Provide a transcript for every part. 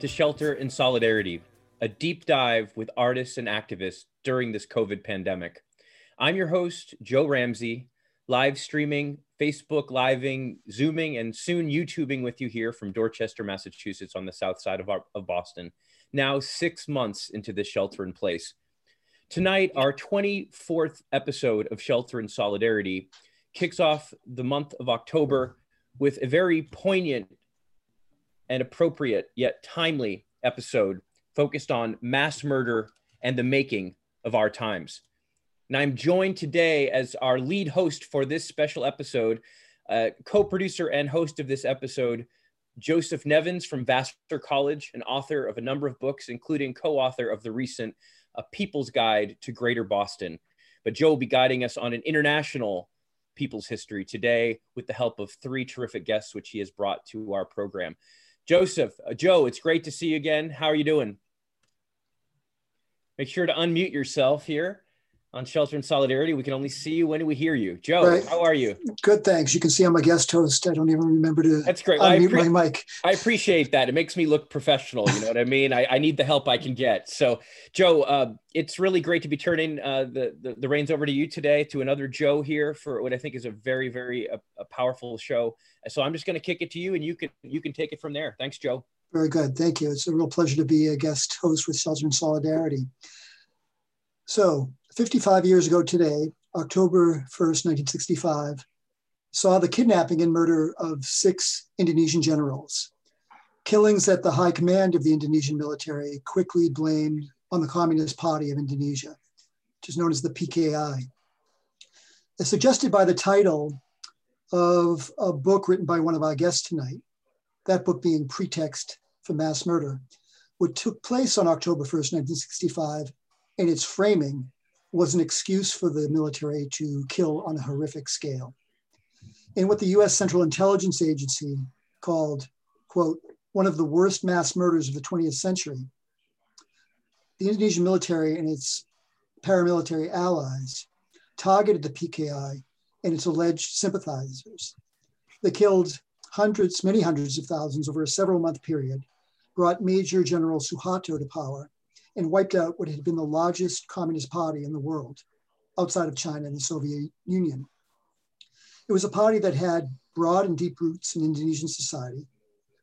To Shelter in Solidarity, a deep dive with artists and activists during this COVID pandemic. I'm your host, Joe Ramsey, live streaming, Facebook living, Zooming, and soon YouTubing with you here from Dorchester, Massachusetts, on the south side of, our, of Boston. Now, six months into this shelter in place. Tonight, our 24th episode of Shelter in Solidarity kicks off the month of October with a very poignant and appropriate yet timely episode focused on mass murder and the making of our times. And I'm joined today as our lead host for this special episode, uh, co producer and host of this episode, Joseph Nevins from Vassar College, an author of a number of books, including co author of the recent A People's Guide to Greater Boston. But Joe will be guiding us on an international people's history today with the help of three terrific guests, which he has brought to our program. Joseph, uh, Joe, it's great to see you again. How are you doing? Make sure to unmute yourself here on Shelter in Solidarity. We can only see you when we hear you. Joe, right. how are you? Good, thanks. You can see I'm a guest host. I don't even remember to That's great. Well, unmute pre- my mic. I appreciate that. It makes me look professional. You know what I mean? I, I, need the help I can get. So, Joe, uh, it's really great to be turning uh, the, the, the reins over to you today, to another Joe here for what I think is a very, very a, a powerful show. So I'm just going to kick it to you, and you can you can take it from there. Thanks, Joe. Very good. Thank you. It's a real pleasure to be a guest host with Shelter in Solidarity. So, 55 years ago today, October 1st, 1965, saw the kidnapping and murder of six Indonesian generals. Killings that the high command of the Indonesian military quickly blamed on the Communist Party of Indonesia, which is known as the PKI. As suggested by the title of a book written by one of our guests tonight, that book being Pretext for Mass Murder, what took place on October 1st, 1965, and its framing was an excuse for the military to kill on a horrific scale. In what the US Central Intelligence Agency called, quote, one of the worst mass murders of the 20th century, the Indonesian military and its paramilitary allies targeted the PKI and its alleged sympathizers. They killed hundreds, many hundreds of thousands over a several month period, brought Major General Suharto to power, and wiped out what had been the largest communist party in the world outside of China and the Soviet Union. It was a party that had broad and deep roots in Indonesian society,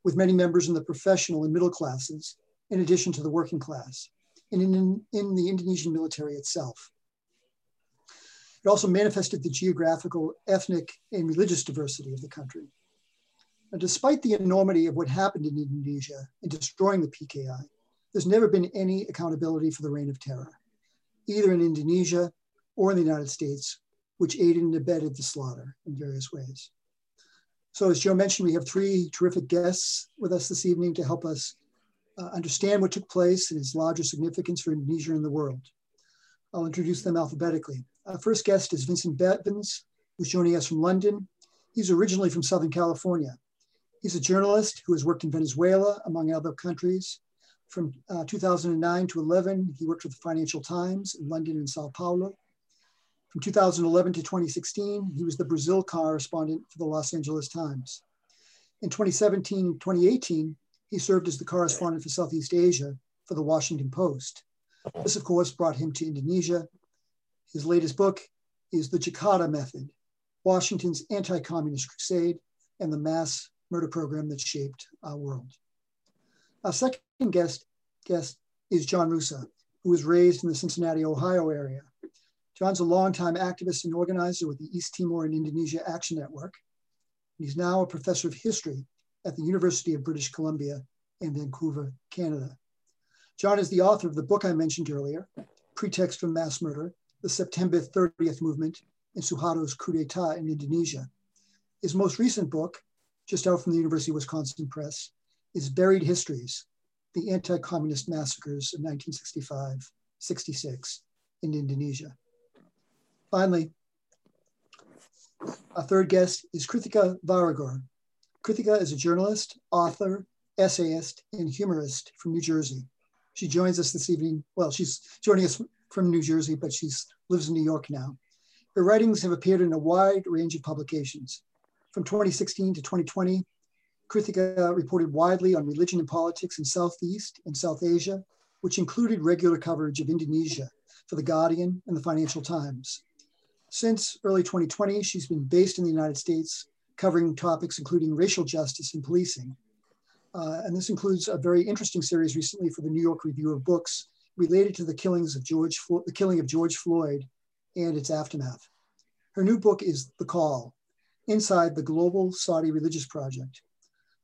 with many members in the professional and middle classes, in addition to the working class, and in, in the Indonesian military itself. It also manifested the geographical, ethnic, and religious diversity of the country. Now, despite the enormity of what happened in Indonesia in destroying the PKI, there's never been any accountability for the reign of terror, either in Indonesia or in the United States, which aided and abetted the slaughter in various ways. So, as Joe mentioned, we have three terrific guests with us this evening to help us uh, understand what took place and its larger significance for Indonesia and the world. I'll introduce them alphabetically. Our first guest is Vincent Bevins, who's joining us from London. He's originally from Southern California. He's a journalist who has worked in Venezuela, among other countries, from uh, 2009 to 11, he worked for the Financial Times in London and Sao Paulo. From 2011 to 2016, he was the Brazil correspondent for the Los Angeles Times. In 2017 2018, he served as the correspondent for Southeast Asia for the Washington Post. This, of course, brought him to Indonesia. His latest book is The Jakarta Method Washington's Anti Communist Crusade and the Mass Murder Program that Shaped Our World. Our second guest, guest is John Roosa, who was raised in the Cincinnati, Ohio area. John's a longtime activist and organizer with the East Timor and Indonesia Action Network. He's now a professor of history at the University of British Columbia in Vancouver, Canada. John is the author of the book I mentioned earlier, Pretext for Mass Murder, the September 30th Movement and Suharto's coup d'etat in Indonesia. His most recent book, just out from the University of Wisconsin Press, is Buried Histories, the anti-communist massacres of 1965, 66 in Indonesia. Finally, our third guest is Krithika Varagur. Krithika is a journalist, author, essayist, and humorist from New Jersey. She joins us this evening. Well, she's joining us from New Jersey, but she lives in New York now. Her writings have appeared in a wide range of publications. From 2016 to 2020, Krithika reported widely on religion and politics in Southeast and South Asia, which included regular coverage of Indonesia for The Guardian and the Financial Times. Since early 2020, she's been based in the United States, covering topics including racial justice and policing. Uh, and this includes a very interesting series recently for the New York Review of Books related to the killings of George, Flo- the killing of George Floyd and its aftermath. Her new book is The Call, Inside the Global Saudi Religious Project,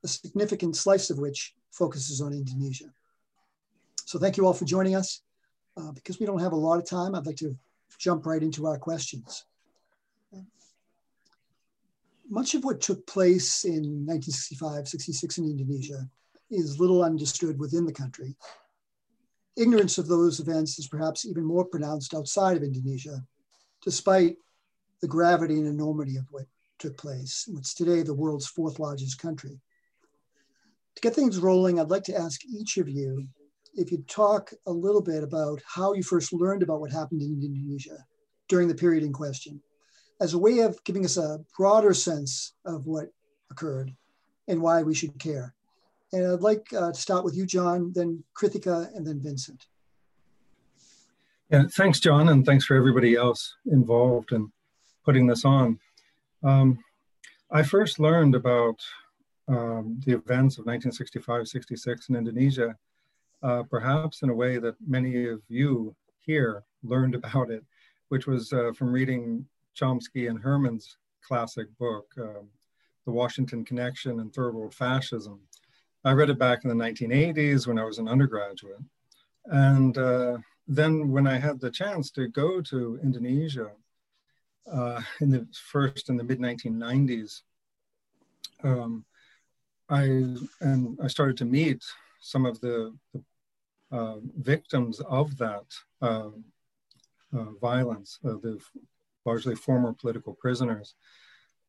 a significant slice of which focuses on Indonesia. So thank you all for joining us. Uh, because we don't have a lot of time, I'd like to jump right into our questions. Much of what took place in 1965, 66 in Indonesia is little understood within the country. Ignorance of those events is perhaps even more pronounced outside of Indonesia, despite the gravity and enormity of what took place in what's today the world's fourth largest country. To get things rolling, I'd like to ask each of you if you'd talk a little bit about how you first learned about what happened in Indonesia during the period in question, as a way of giving us a broader sense of what occurred and why we should care. And I'd like uh, to start with you, John, then Krithika, and then Vincent. Yeah, thanks, John, and thanks for everybody else involved in putting this on. Um, I first learned about um, the events of 1965 66 in Indonesia uh, perhaps in a way that many of you here learned about it, which was uh, from reading Chomsky and Herman's classic book, um, The Washington Connection and Third World Fascism. I read it back in the 1980s when I was an undergraduate. And uh, then when I had the chance to go to Indonesia uh, in the first in the mid 1990s, um, I and I started to meet some of the, uh, victims of that uh, uh, violence, the largely former political prisoners.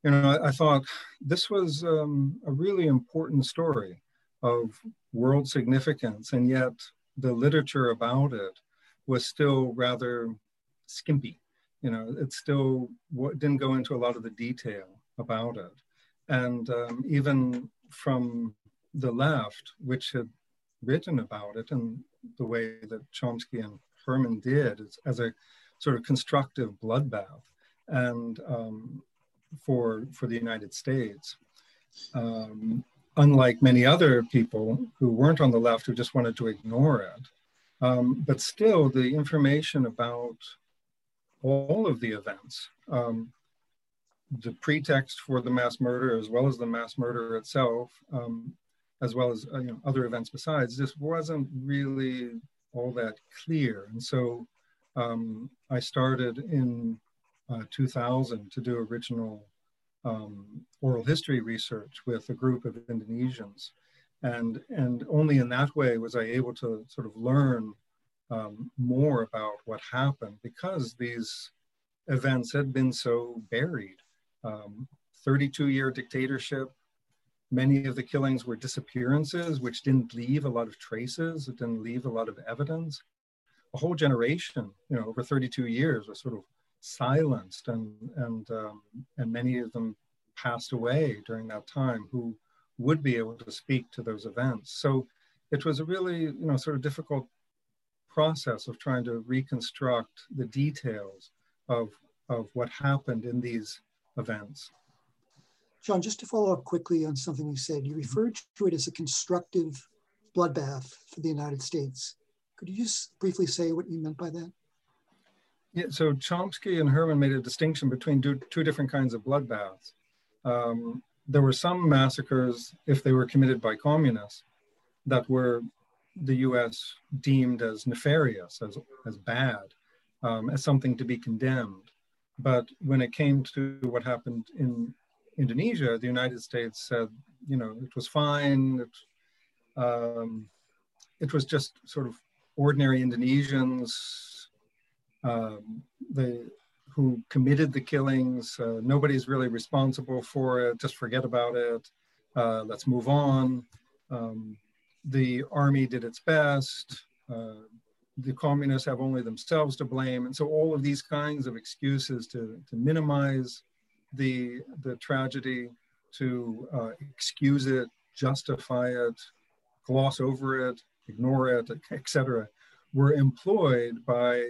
You know, I, I thought this was um, a really important story of world significance, and yet the literature about it was still rather skimpy. You know, it still didn't go into a lot of the detail about it. And um, even from the left, which had written about it and the way that Chomsky and Herman did as, a sort of constructive bloodbath and um, for, for the United States. Um, unlike many other people who weren't on the left who just wanted to ignore it. Um, but still, the information about all of the events, um, the pretext for the mass murder as well as the mass murder itself, um, as well as uh, you know, other events besides, this wasn't really all that clear. And so um, I started in uh, 2000 to do original um, oral history research with a group of Indonesians. And, and only in that way was I able to sort of learn um, more about what happened because these events had been so buried. Um, 32 year dictatorship, Many of the killings were disappearances, which didn't leave a lot of traces. It didn't leave a lot of evidence. A whole generation, you know, over 32 years was sort of silenced and, and, um, and many of them passed away during that time who would be able to speak to those events. So it was a really, you know, sort of difficult process of trying to reconstruct the details of, of what happened in these events. John, just to follow up quickly on something you said, you referred to it as a constructive bloodbath for the United States. Could you just briefly say what you meant by that? Yeah, so Chomsky and Herman made a distinction between two different kinds of bloodbaths. Um, there were some massacres, if they were committed by communists, that were the US deemed as nefarious, as, as bad, um, as something to be condemned. But when it came to what happened in Indonesia, the United States said, you know, it was fine. It, um, it was just sort of ordinary Indonesians um, they, who committed the killings. Uh, nobody's really responsible for it. Just forget about it. Uh, let's move on. Um, the army did its best. Uh, the communists have only themselves to blame. And so all of these kinds of excuses to, to minimize the, the tragedy, to uh, excuse it, justify it, gloss over it, ignore it, etc., were employed by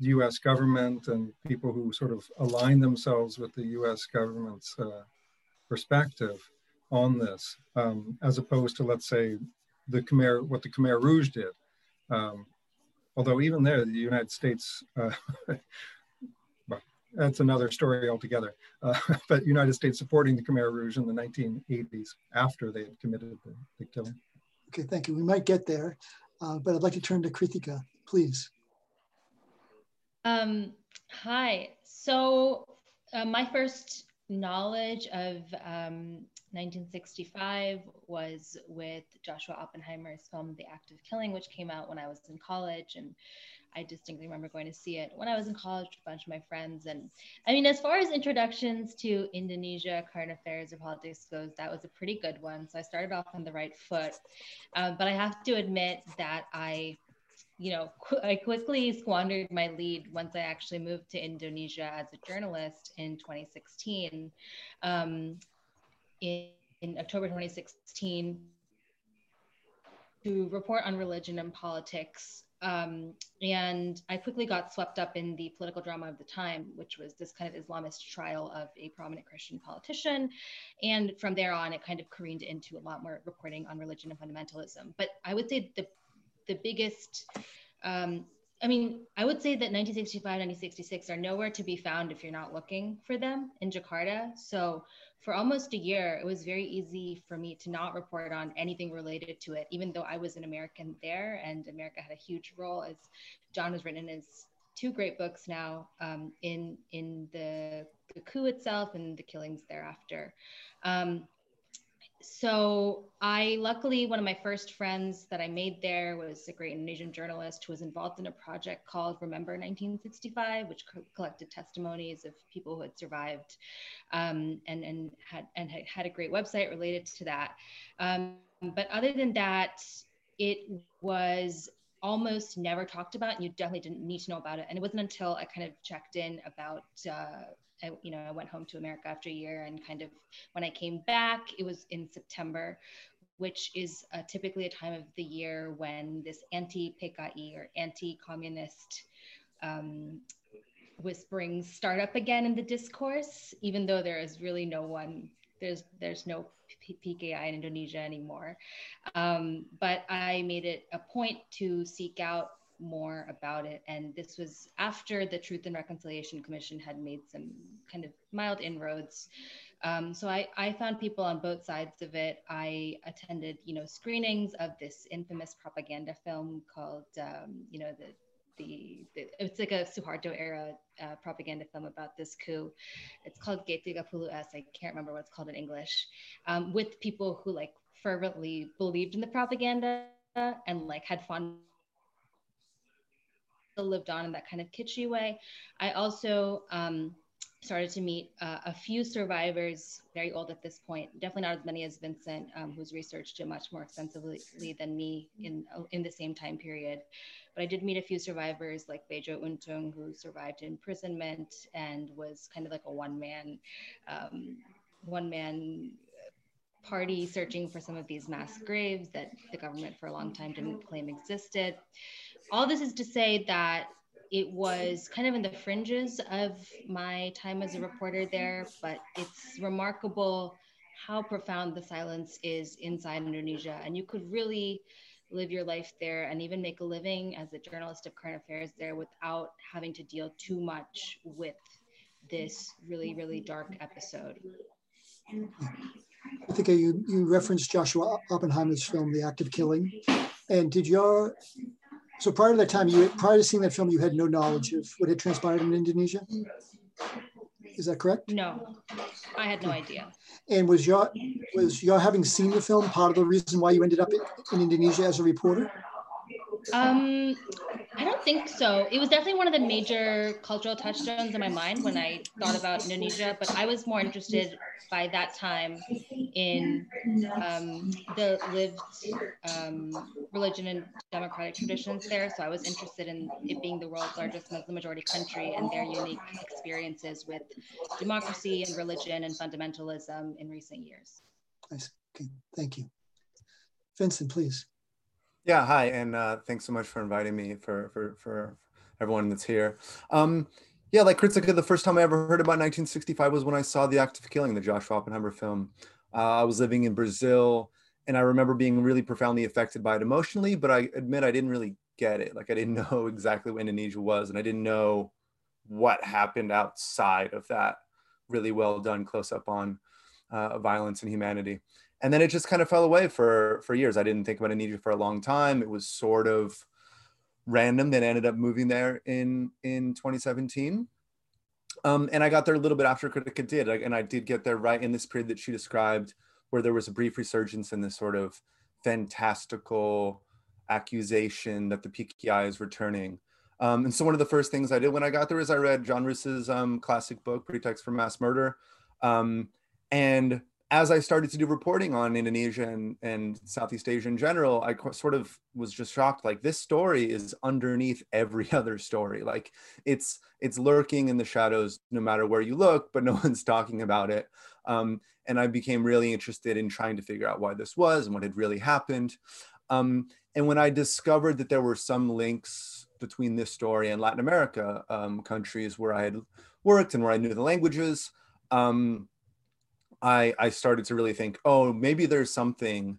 the US government and people who sort of align themselves with the US government's uh, perspective on this, um, as opposed to, let's say, the Khmer, what the Khmer Rouge did. Um, although even there, the United States, uh, well, that's another story altogether. Uh, but United States supporting the Khmer Rouge in the 1980s after they had committed the, the killing. Okay, thank you. We might get there, uh, but I'd like to turn to Krithika, please. Um, hi. So uh, my first knowledge of um, 1965 was with Joshua Oppenheimer's film The Act of Killing, which came out when I was in college. And I distinctly remember going to see it when I was in college with a bunch of my friends. And I mean, as far as introductions to Indonesia, current affairs, or politics goes, that was a pretty good one. So I started off on the right foot. Um, but I have to admit that I you know, qu- I quickly squandered my lead once I actually moved to Indonesia as a journalist in 2016. Um, in, in October 2016, to report on religion and politics. Um, and I quickly got swept up in the political drama of the time, which was this kind of Islamist trial of a prominent Christian politician. And from there on, it kind of careened into a lot more reporting on religion and fundamentalism. But I would say the the biggest um, I mean, I would say that 1965, 1966 are nowhere to be found if you're not looking for them in Jakarta. So for almost a year, it was very easy for me to not report on anything related to it, even though I was an American there and America had a huge role, as John has written his two great books now um, in in the, the coup itself and the killings thereafter. Um, so I luckily one of my first friends that I made there was a great Indonesian journalist who was involved in a project called Remember 1965, which co- collected testimonies of people who had survived, um, and and had and had a great website related to that. Um, but other than that, it was almost never talked about, and you definitely didn't need to know about it. And it wasn't until I kind of checked in about uh, I, you know, I went home to America after a year and kind of when I came back, it was in September, which is uh, typically a time of the year when this anti-PKI or anti-communist um, whisperings start up again in the discourse, even though there is really no one, there's there's no PKI in Indonesia anymore. Um, but I made it a point to seek out more about it. And this was after the Truth and Reconciliation Commission had made some kind of mild inroads. Um, so I, I found people on both sides of it. I attended, you know, screenings of this infamous propaganda film called, um, you know, the the, the, it's like a Suharto era uh, propaganda film about this coup. It's called G30S. I can't remember what it's called in English. Um, with people who like fervently believed in the propaganda and like had fond lived on in that kind of kitschy way. I also um, started to meet uh, a few survivors, very old at this point, definitely not as many as Vincent, um, who's researched it much more extensively than me in, in the same time period. But I did meet a few survivors like Bejo Untung, who survived imprisonment and was kind of like a one man, um, one man party searching for some of these mass graves that the government for a long time didn't claim existed all this is to say that it was kind of in the fringes of my time as a reporter there, but it's remarkable how profound the silence is inside Indonesia. And you could really live your life there and even make a living as a journalist of current affairs there without having to deal too much with this really, really dark episode. I think you, you referenced Joshua Oppenheimer's film, The Act of Killing. And did your so prior to that time, you prior to seeing that film, you had no knowledge of what had transpired in Indonesia. Is that correct? No, I had no idea. And was your was your having seen the film part of the reason why you ended up in, in Indonesia as a reporter? Um, I don't think so. It was definitely one of the major cultural touchstones in my mind when I thought about Indonesia, but I was more interested by that time in um, the lived um, religion and democratic traditions there. So I was interested in it being the world's largest Muslim majority country and their unique experiences with democracy and religion and fundamentalism in recent years. Nice. Okay, thank you. Vincent, please. Yeah, hi, and uh, thanks so much for inviting me for for for everyone that's here. Um, yeah, like Krithika, the first time I ever heard about 1965 was when I saw The Act of Killing, the Joshua Oppenheimer film. Uh, I was living in Brazil, and I remember being really profoundly affected by it emotionally, but I admit I didn't really get it. Like I didn't know exactly what Indonesia was, and I didn't know what happened outside of that really well done close up on uh, violence and humanity. And then it just kind of fell away for for years. I didn't think about Indonesia for a long time. It was sort of random that ended up moving there in in 2017. Um, and I got there a little bit after Krithika did, and I did get there right in this period that she described, where there was a brief resurgence in this sort of fantastical accusation that the PKI is returning. Um, and so one of the first things I did when I got there is I read John Roosa's um, classic book, Pretext for Mass Murder. Um, and as I started to do reporting on Indonesia and, and Southeast Asia in general, I sort of was just shocked. Like this story is underneath every other story. Like it's it's lurking in the shadows, no matter where you look, but no one's talking about it. Um, and I became really interested in trying to figure out why this was and what had really happened. Um, and when I discovered that there were some links between this story and Latin America um, countries where I had worked and where I knew the languages. Um, I, I started to really think, oh, maybe there's something,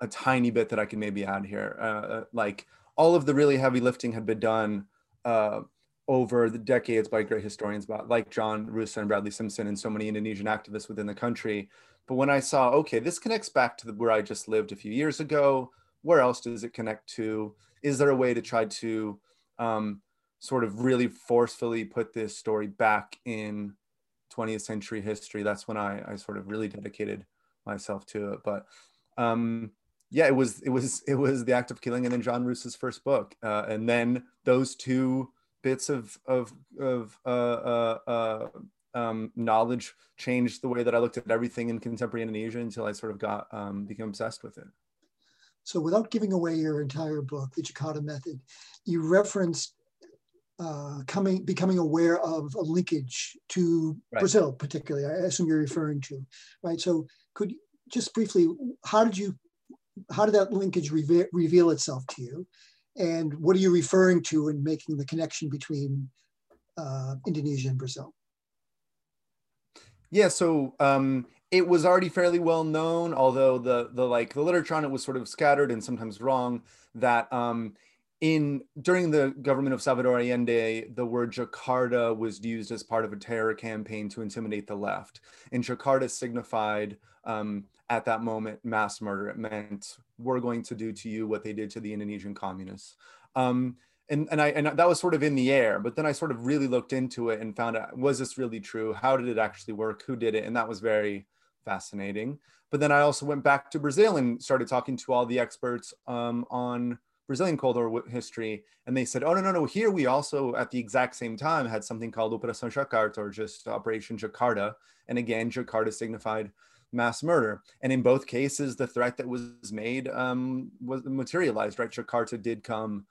a tiny bit that I can maybe add here. Uh, uh, like all of the really heavy lifting had been done uh, over the decades by great historians, about like John Roosa and Bradley Simpson and so many Indonesian activists within the country. But when I saw, okay, this connects back to the, where I just lived a few years ago. Where else does it connect to? Is there a way to try to um, sort of really forcefully put this story back in 20th century history. That's when I, I sort of really dedicated myself to it. But um, yeah, it was it was it was the act of killing, and then John Roosa's first book, uh, and then those two bits of of of uh, uh, uh, um, knowledge changed the way that I looked at everything in contemporary Indonesia until I sort of got um, became obsessed with it. So, without giving away your entire book, the Jakarta Method, you referenced uh, coming becoming aware of a linkage to right. Brazil, particularly. I assume you're referring to, right? So could you just briefly, how did you, how did that linkage reve- reveal itself to you, and what are you referring to in making the connection between uh, Indonesia and Brazil? Yeah, so um, it was already fairly well known, although the the like the literature on it was sort of scattered and sometimes wrong. That um, in during the government of Salvador Allende, the word Jakarta was used as part of a terror campaign to intimidate the left. And Jakarta signified um, at that moment mass murder. It meant we're going to do to you what they did to the Indonesian communists. Um, and, and I and that was sort of in the air, but then I sort of really looked into it and found out was this really true? How did it actually work? Who did it? And that was very fascinating. But then I also went back to Brazil and started talking to all the experts um, on Brazilian Cold War history, and they said, "Oh no, no, no! Here we also, at the exact same time, had something called Operação Jakarta, or just Operation Jakarta, and again, Jakarta signified mass murder. And in both cases, the threat that was made um, was materialized. Right, Jakarta did come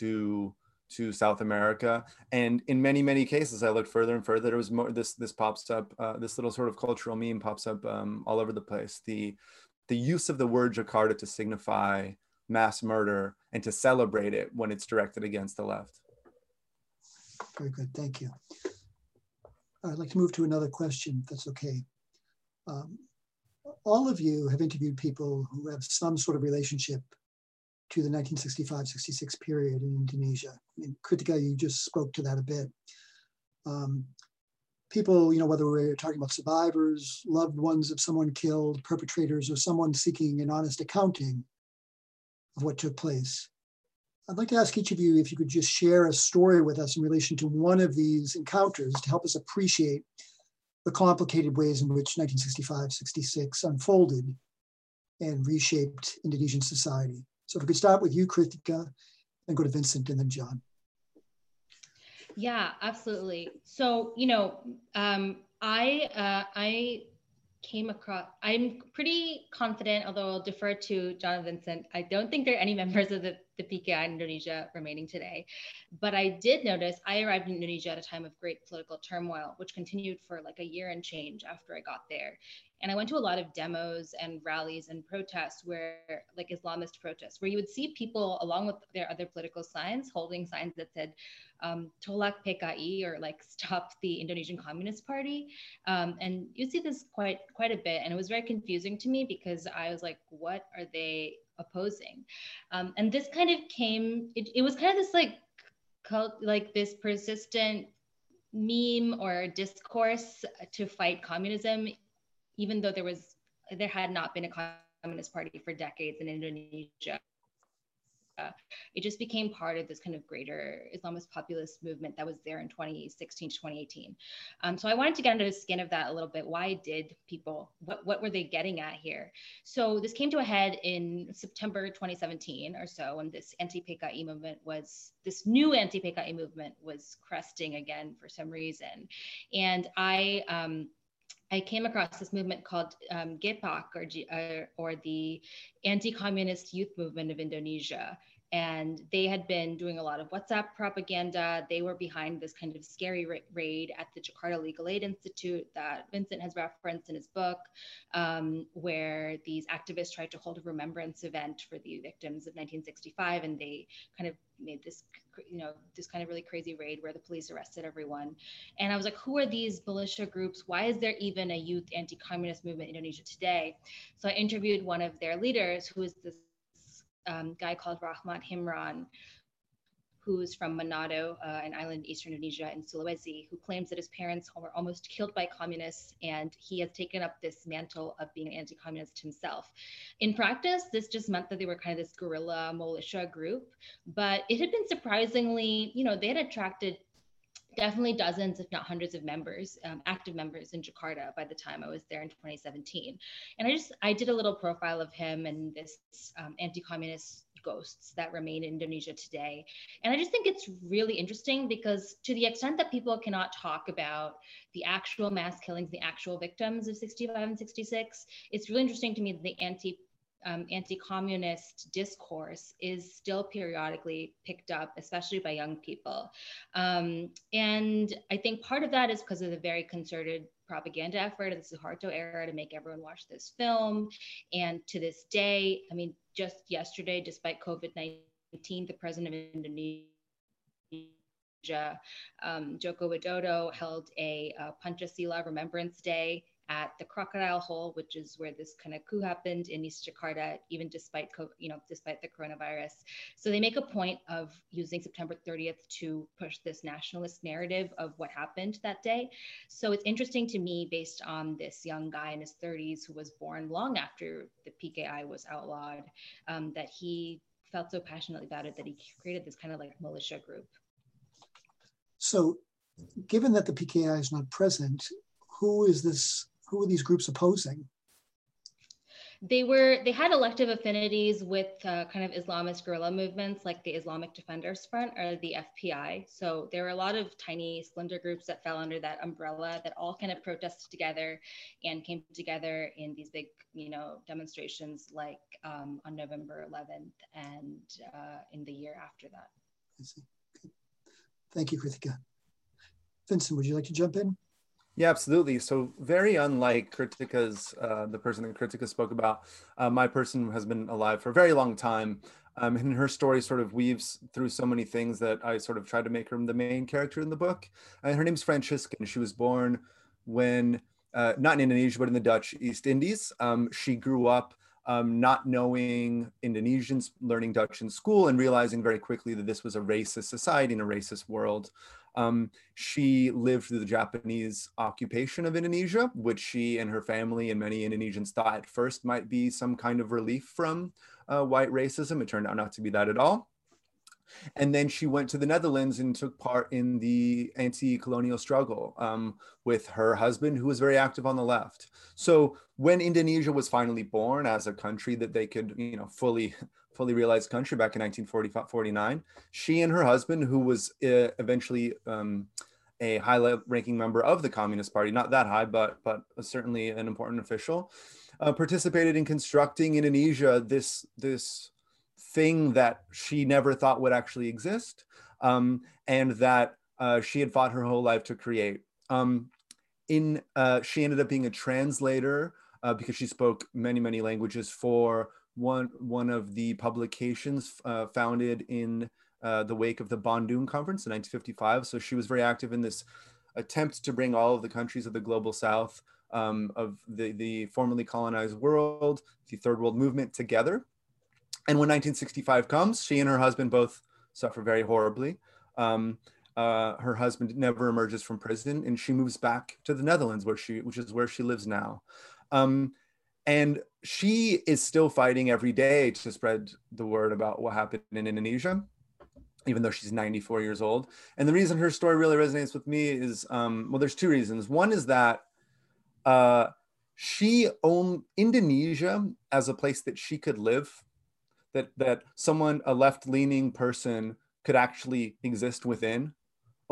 to to South America, and in many many cases, I looked further and further. There was more. This this pops up. Uh, this little sort of cultural meme pops up um, all over the place. The the use of the word Jakarta to signify mass murder and to celebrate it when it's directed against the left. Very good, thank you. I'd like to move to another question, if that's okay. Um, all of you have interviewed people who have some sort of relationship to the 1965-66 period in Indonesia. In Krithika, you just spoke to that a bit. Um, people, you know, whether we're talking about survivors, loved ones of someone killed, perpetrators, or someone seeking an honest accounting of what took place. I'd like to ask each of you if you could just share a story with us in relation to one of these encounters to help us appreciate the complicated ways in which 1965 66 unfolded and reshaped Indonesian society. So, if we could start with you, Krithika, and go to Vincent and then John. Yeah, absolutely. So, you know, um, I uh, I came across i'm pretty confident although i'll defer to john vincent i don't think there are any members of the, the PKI in Indonesia remaining today. But I did notice I arrived in Indonesia at a time of great political turmoil, which continued for like a year and change after I got there. And I went to a lot of demos and rallies and protests where, like Islamist protests, where you would see people along with their other political signs holding signs that said, um, Tolak PKI or like stop the Indonesian Communist Party. Um, and you see this quite quite a bit. And it was very confusing to me because I was like, what are they opposing? Um, and this kind of came, it, it was kind of this like cult, like this persistent meme or discourse to fight communism even though there was there had not been a communist party for decades in Indonesia. It just became part of this kind of greater Islamist populist movement that was there in 2016 to 2018. Um, so I wanted to get under the skin of that a little bit. Why did people, what, what were they getting at here? So this came to a head in September 2017 or so when this anti-PKI movement was, this new anti-PKI movement was cresting again for some reason. And I, um, I came across this movement called um, GEPAK or, or the Anti-Communist Youth Movement of Indonesia and they had been doing a lot of WhatsApp propaganda. They were behind this kind of scary ra- raid at the Jakarta Legal Aid Institute that Vincent has referenced in his book, um, where these activists tried to hold a remembrance event for the victims of 1965, and they kind of made this, you know, this kind of really crazy raid where the police arrested everyone. And I was like, who are these militia groups? Why is there even a youth anti-communist movement in Indonesia today? So I interviewed one of their leaders, who is this um, guy called Rahmat Himran, who's from Manado, uh, an island in eastern Indonesia in Sulawesi, who claims that his parents were almost killed by communists and he has taken up this mantle of being an anti communist himself. In practice, this just meant that they were kind of this guerrilla militia group, but it had been surprisingly, you know, they had attracted definitely dozens, if not hundreds of members, um, active members in Jakarta by the time I was there in 2017. And I just, I did a little profile of him and this um, anti-communist ghosts that remain in Indonesia today. And I just think it's really interesting because to the extent that people cannot talk about the actual mass killings, the actual victims of 65 and 66, it's really interesting to me that the anti um, anti-communist discourse is still periodically picked up, especially by young people. Um, and I think part of that is because of the very concerted propaganda effort of the Suharto era to make everyone watch this film. And to this day, I mean, just yesterday, despite COVID-19, the president of Indonesia um, Joko Widodo held a uh, Pancasila Remembrance Day at the Crocodile Hole, which is where this kind of coup happened in East Jakarta, even despite you know despite the coronavirus. So they make a point of using September 30th to push this nationalist narrative of what happened that day. So it's interesting to me, based on this young guy in his 30s who was born long after the PKI was outlawed, um, that he felt so passionately about it that he created this kind of like militia group. So, given that the PKI is not present, who is this who were these groups opposing? They were they had elective affinities with uh, kind of Islamist guerrilla movements like the Islamic Defenders Front or the FPI. So there were a lot of tiny splinter groups that fell under that umbrella that all kind of protested together and came together in these big you know demonstrations like um, on November 11th and uh, in the year after that. I see. Thank you, Krithika. Vincent, would you like to jump in? Yeah, absolutely. So very unlike Krithika's, uh, the person that Krithika spoke about, uh, my person has been alive for a very long time. Um, and her story sort of weaves through so many things that I sort of tried to make her the main character in the book. And her name's Francisca, and she was born when, uh, not in Indonesia, but in the Dutch East Indies. Um, she grew up um, not knowing Indonesians, learning Dutch in school, and realizing very quickly that this was a racist society and a racist world. Um, she lived through the Japanese occupation of Indonesia, which she and her family and many Indonesians thought at first might be some kind of relief from uh, white racism. It turned out not to be that at all. And then she went to the Netherlands and took part in the anti colonial struggle um, with her husband, who was very active on the left. So when Indonesia was finally born as a country that they could, you know, fully fully realized country back in 1949. She and her husband, who was uh, eventually um, a high ranking member of the Communist Party, not that high, but, but certainly an important official, uh, participated in constructing Indonesia this, this thing that she never thought would actually exist um, and that uh, she had fought her whole life to create. Um, in uh, she ended up being a translator uh, because she spoke many many languages for one one of the publications uh, founded in uh, the wake of the Bandung Conference in 1955. So she was very active in this attempt to bring all of the countries of the global South um, of the the formerly colonized world, the Third World Movement together. And when 1965 comes, she and her husband both suffer very horribly. Um, uh, her husband never emerges from prison, and she moves back to the Netherlands, where she, which is where she lives now. Um, and she is still fighting every day to spread the word about what happened in Indonesia, even though she's 94 years old. And the reason her story really resonates with me is, um, well, there's two reasons. One is that uh, she owned Indonesia as a place that she could live, that that someone, a left-leaning person, could actually exist within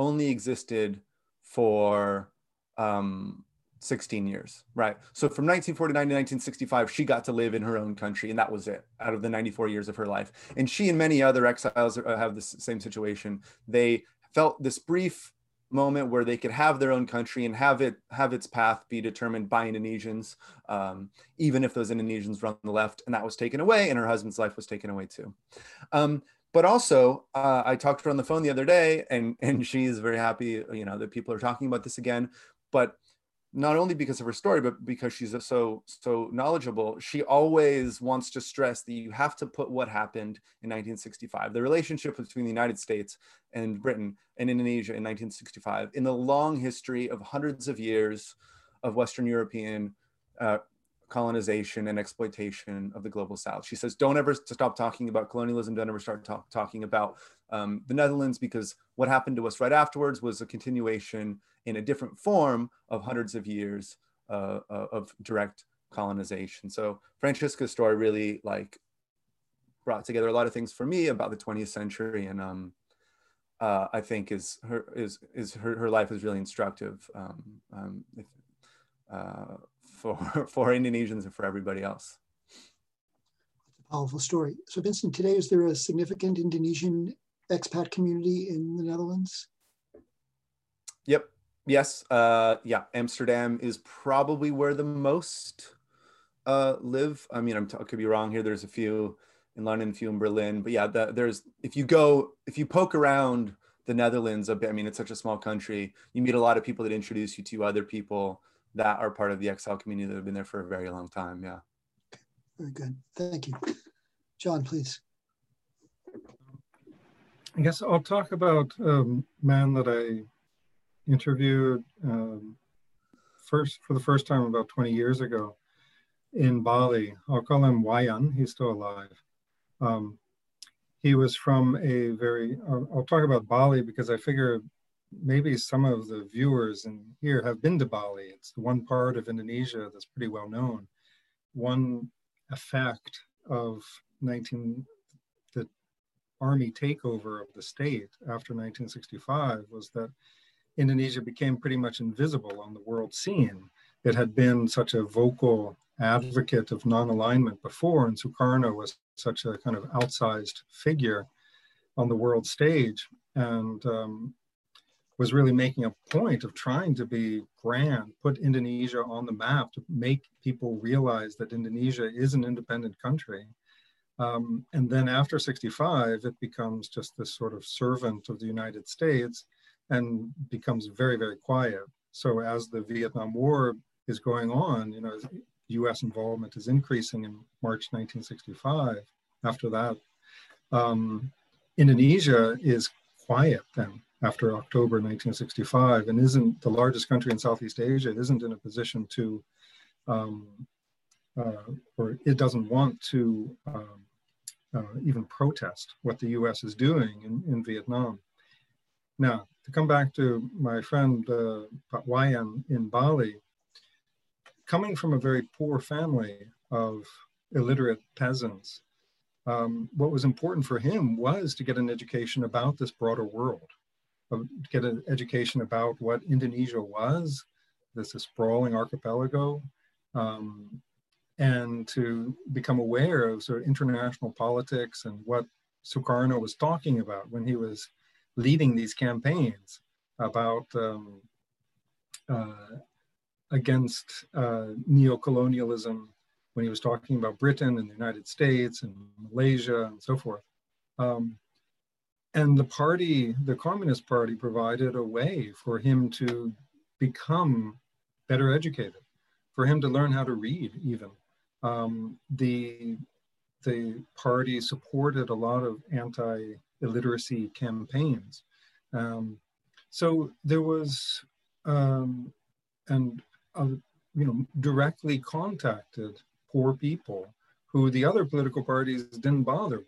only existed for um, 16 years, right? So from 1949 to 1965, she got to live in her own country, and that was it out of the 94 years of her life. And she and many other exiles have the same situation. They felt this brief moment where they could have their own country and have it have its path be determined by Indonesians, um, even if those Indonesians run the left, and that was taken away, and her husband's life was taken away too. Um, but also uh, i talked to her on the phone the other day and and she's very happy you know that people are talking about this again but not only because of her story but because she's so so knowledgeable she always wants to stress that you have to put what happened in 1965 the relationship between the united states and britain and indonesia in 1965 in the long history of hundreds of years of western european uh, colonization and exploitation of the global south. She says, don't ever stop talking about colonialism, don't ever start talk, talking about um, the Netherlands because what happened to us right afterwards was a continuation in a different form of hundreds of years uh, uh of direct colonization. So Francisca's story really like brought together a lot of things for me about the 20th century and um, uh, I think is her is is her, her life is really instructive. Um, um, if, uh, for for Indonesians and for everybody else. A powerful story. So, Vincent, today is there a significant Indonesian expat community in the Netherlands? Yep. Yes. Uh, yeah. Amsterdam is probably where the most uh, live. I mean, I'm t- I could be wrong here. There's a few in London, a few in Berlin, but yeah, the, there's if you go if you poke around the Netherlands a bit. I mean, it's such a small country. You meet a lot of people that introduce you to other people that are part of the exile community that have been there for a very long time. Yeah. Very good. Thank you. John, please. I guess I'll talk about a man that I interviewed um, first for the first time about 20 years ago in Bali. I'll call him Wayan. He's still alive. Um, he was from a very, I'll, I'll, talk about Bali because I figure maybe some of the viewers in here have been to Bali. It's the one part of Indonesia that's pretty well known. One effect of 19 the army takeover of the state after 1965 was that Indonesia became pretty much invisible on the world scene. It had been such a vocal advocate of non-alignment before, and Sukarno was such a kind of outsized figure on the world stage. And um, was really making a point of trying to be grand, put Indonesia on the map to make people realize that Indonesia is an independent country. Um, and then after 65, it becomes just this sort of servant of the United States and becomes very, very quiet. So as the Vietnam War is going on, you know, US involvement is increasing in March 1965. After that, um, Indonesia is quiet then after October 1965 and isn't the largest country in Southeast Asia, isn't in a position to, um, uh, or it doesn't want to um, uh, even protest what the US is doing in, in Vietnam. Now, to come back to my friend uh, Wayan in Bali, coming from a very poor family of illiterate peasants, um, what was important for him was to get an education about this broader world to get an education about what Indonesia was, this sprawling archipelago, um, and to become aware of sort of international politics and what Sukarno was talking about when he was leading these campaigns about um, uh, against uh, neocolonialism when he was talking about Britain and the United States and Malaysia and so forth. Um, and the party, the Communist Party, provided a way for him to become better educated, for him to learn how to read, even. Um, the, the party supported a lot of anti illiteracy campaigns. Um, so there was, um, and uh, you know, directly contacted poor people who the other political parties didn't bother with.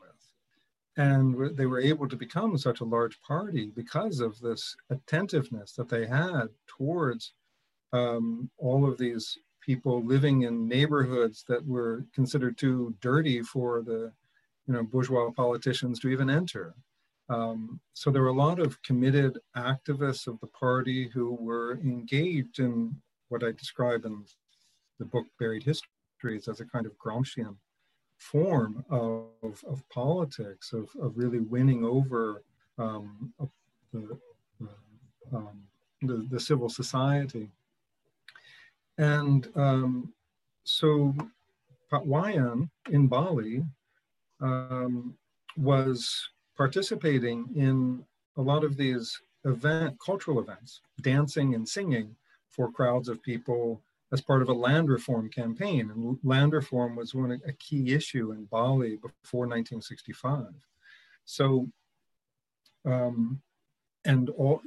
And they were able to become such a large party because of this attentiveness that they had towards um, all of these people living in neighborhoods that were considered too dirty for the you know, bourgeois politicians to even enter. Um, so there were a lot of committed activists of the party who were engaged in what I describe in the book Buried Histories as a kind of Gramscian form of, of politics, of, of really winning over um, the, um, the, the, civil society. And um, so Pak Wayan in Bali um, was participating in a lot of these event, cultural events, dancing and singing for crowds of people as part of a land reform campaign. And land reform was one a key issue in Bali before 1965. So, um, and all,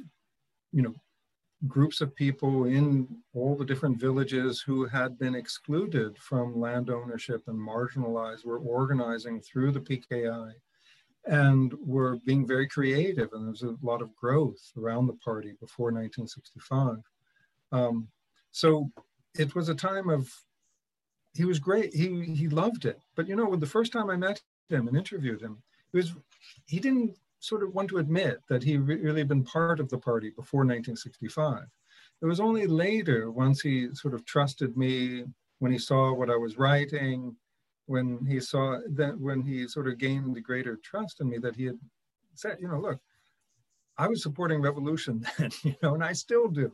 you know, groups of people in all the different villages who had been excluded from land ownership and marginalized were organizing through the PKI and were being very creative. And there was a lot of growth around the party before 1965. Um, so it was a time of, he was great. He, he loved it. But you know, when the first time I met him and interviewed him, it was, he didn't sort of want to admit that he really been part of the party before 1965. It was only later, once he sort of trusted me, when he saw what I was writing, when he saw that, when he sort of gained the greater trust in me, that he had said, you know, look, I was supporting revolution then, you know, and I still do.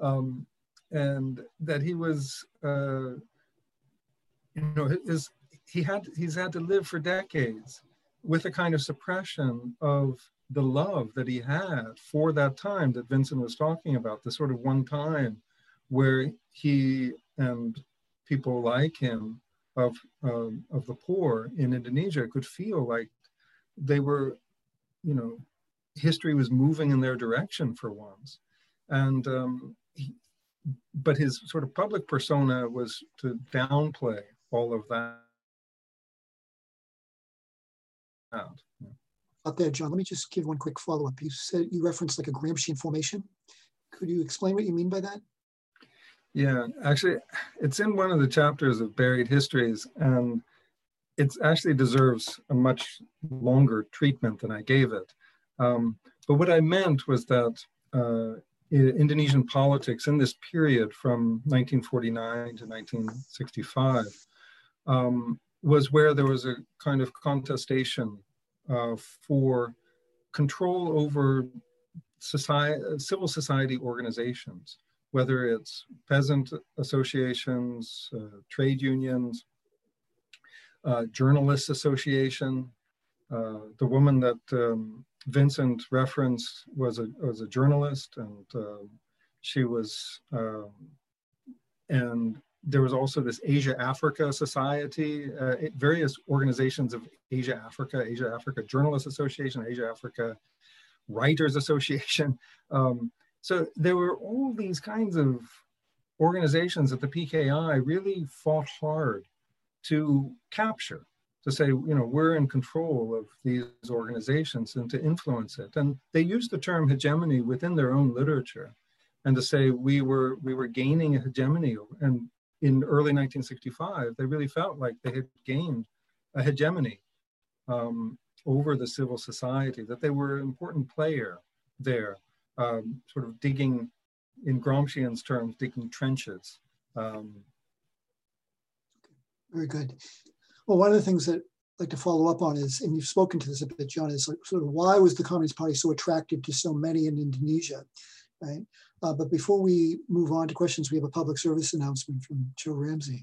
Um, and that he was, uh, you know, his, he had, he's had to live for decades with a kind of suppression of the love that he had for that time that Vincent was talking about, the sort of one time where he and people like him of, um, of the poor in Indonesia could feel like they were, you know, history was moving in their direction for once. And, um, he, but his sort of public persona was to downplay all of that out. Out there, John, let me just give one quick follow up. You said you referenced like a Gramscian formation. Could you explain what you mean by that? Yeah, actually, it's in one of the chapters of Buried Histories, and it actually deserves a much longer treatment than I gave it. Um, but what I meant was that uh, Indonesian politics in this period from 1949 to 1965 um, was where there was a kind of contestation uh, for control over society, civil society organizations, whether it's peasant associations, uh, trade unions, uh, journalists association. Uh, the woman that um, Vincent referenced was a, was a journalist and uh, she was, um, and there was also this Asia Africa Society, uh, various organizations of Asia Africa, Asia Africa Journalists Association, Asia Africa Writers Association. Um, so there were all these kinds of organizations that the PKI really fought hard to capture, to say, you know, we're in control of these organizations and to influence it. And they used the term hegemony within their own literature and to say we were we were gaining a hegemony and in early 1965, they really felt like they had gained a hegemony um, over the civil society, that they were an important player there, um, sort of digging, in Gramscian's terms, digging trenches. Um, Very good. Well, one of the things that I'd like to follow up on is, and you've spoken to this a bit, John, is like sort of why was the Communist Party so attractive to so many in Indonesia, right? Uh, but before we move on to questions, we have a public service announcement from Joe Ramsey.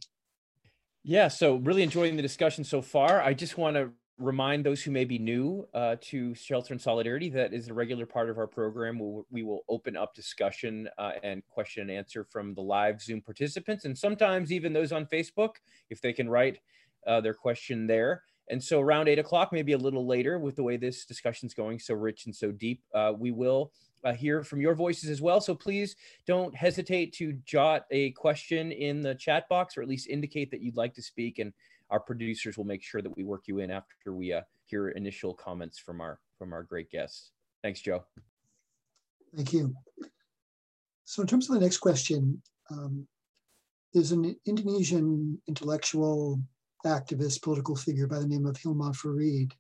Yeah, so really enjoying the discussion so far. I just want to remind those who may be new uh, to Shelter in Solidarity that is a regular part of our program. We'll, we will open up discussion uh, and question and answer from the live Zoom participants, and sometimes even those on Facebook, if they can write uh, their question there. And so around eight o'clock, maybe a little later, with the way this discussion is going so rich and so deep, uh, we will uh, hear from your voices as well. So please don't hesitate to jot a question in the chat box or at least indicate that you'd like to speak. And our producers will make sure that we work you in after we uh, hear initial comments from our from our great guests. Thanks, Joe. Thank you. So in terms of the next question, um, there's an Indonesian intellectual activist, political figure by the name of Hilmar Farid.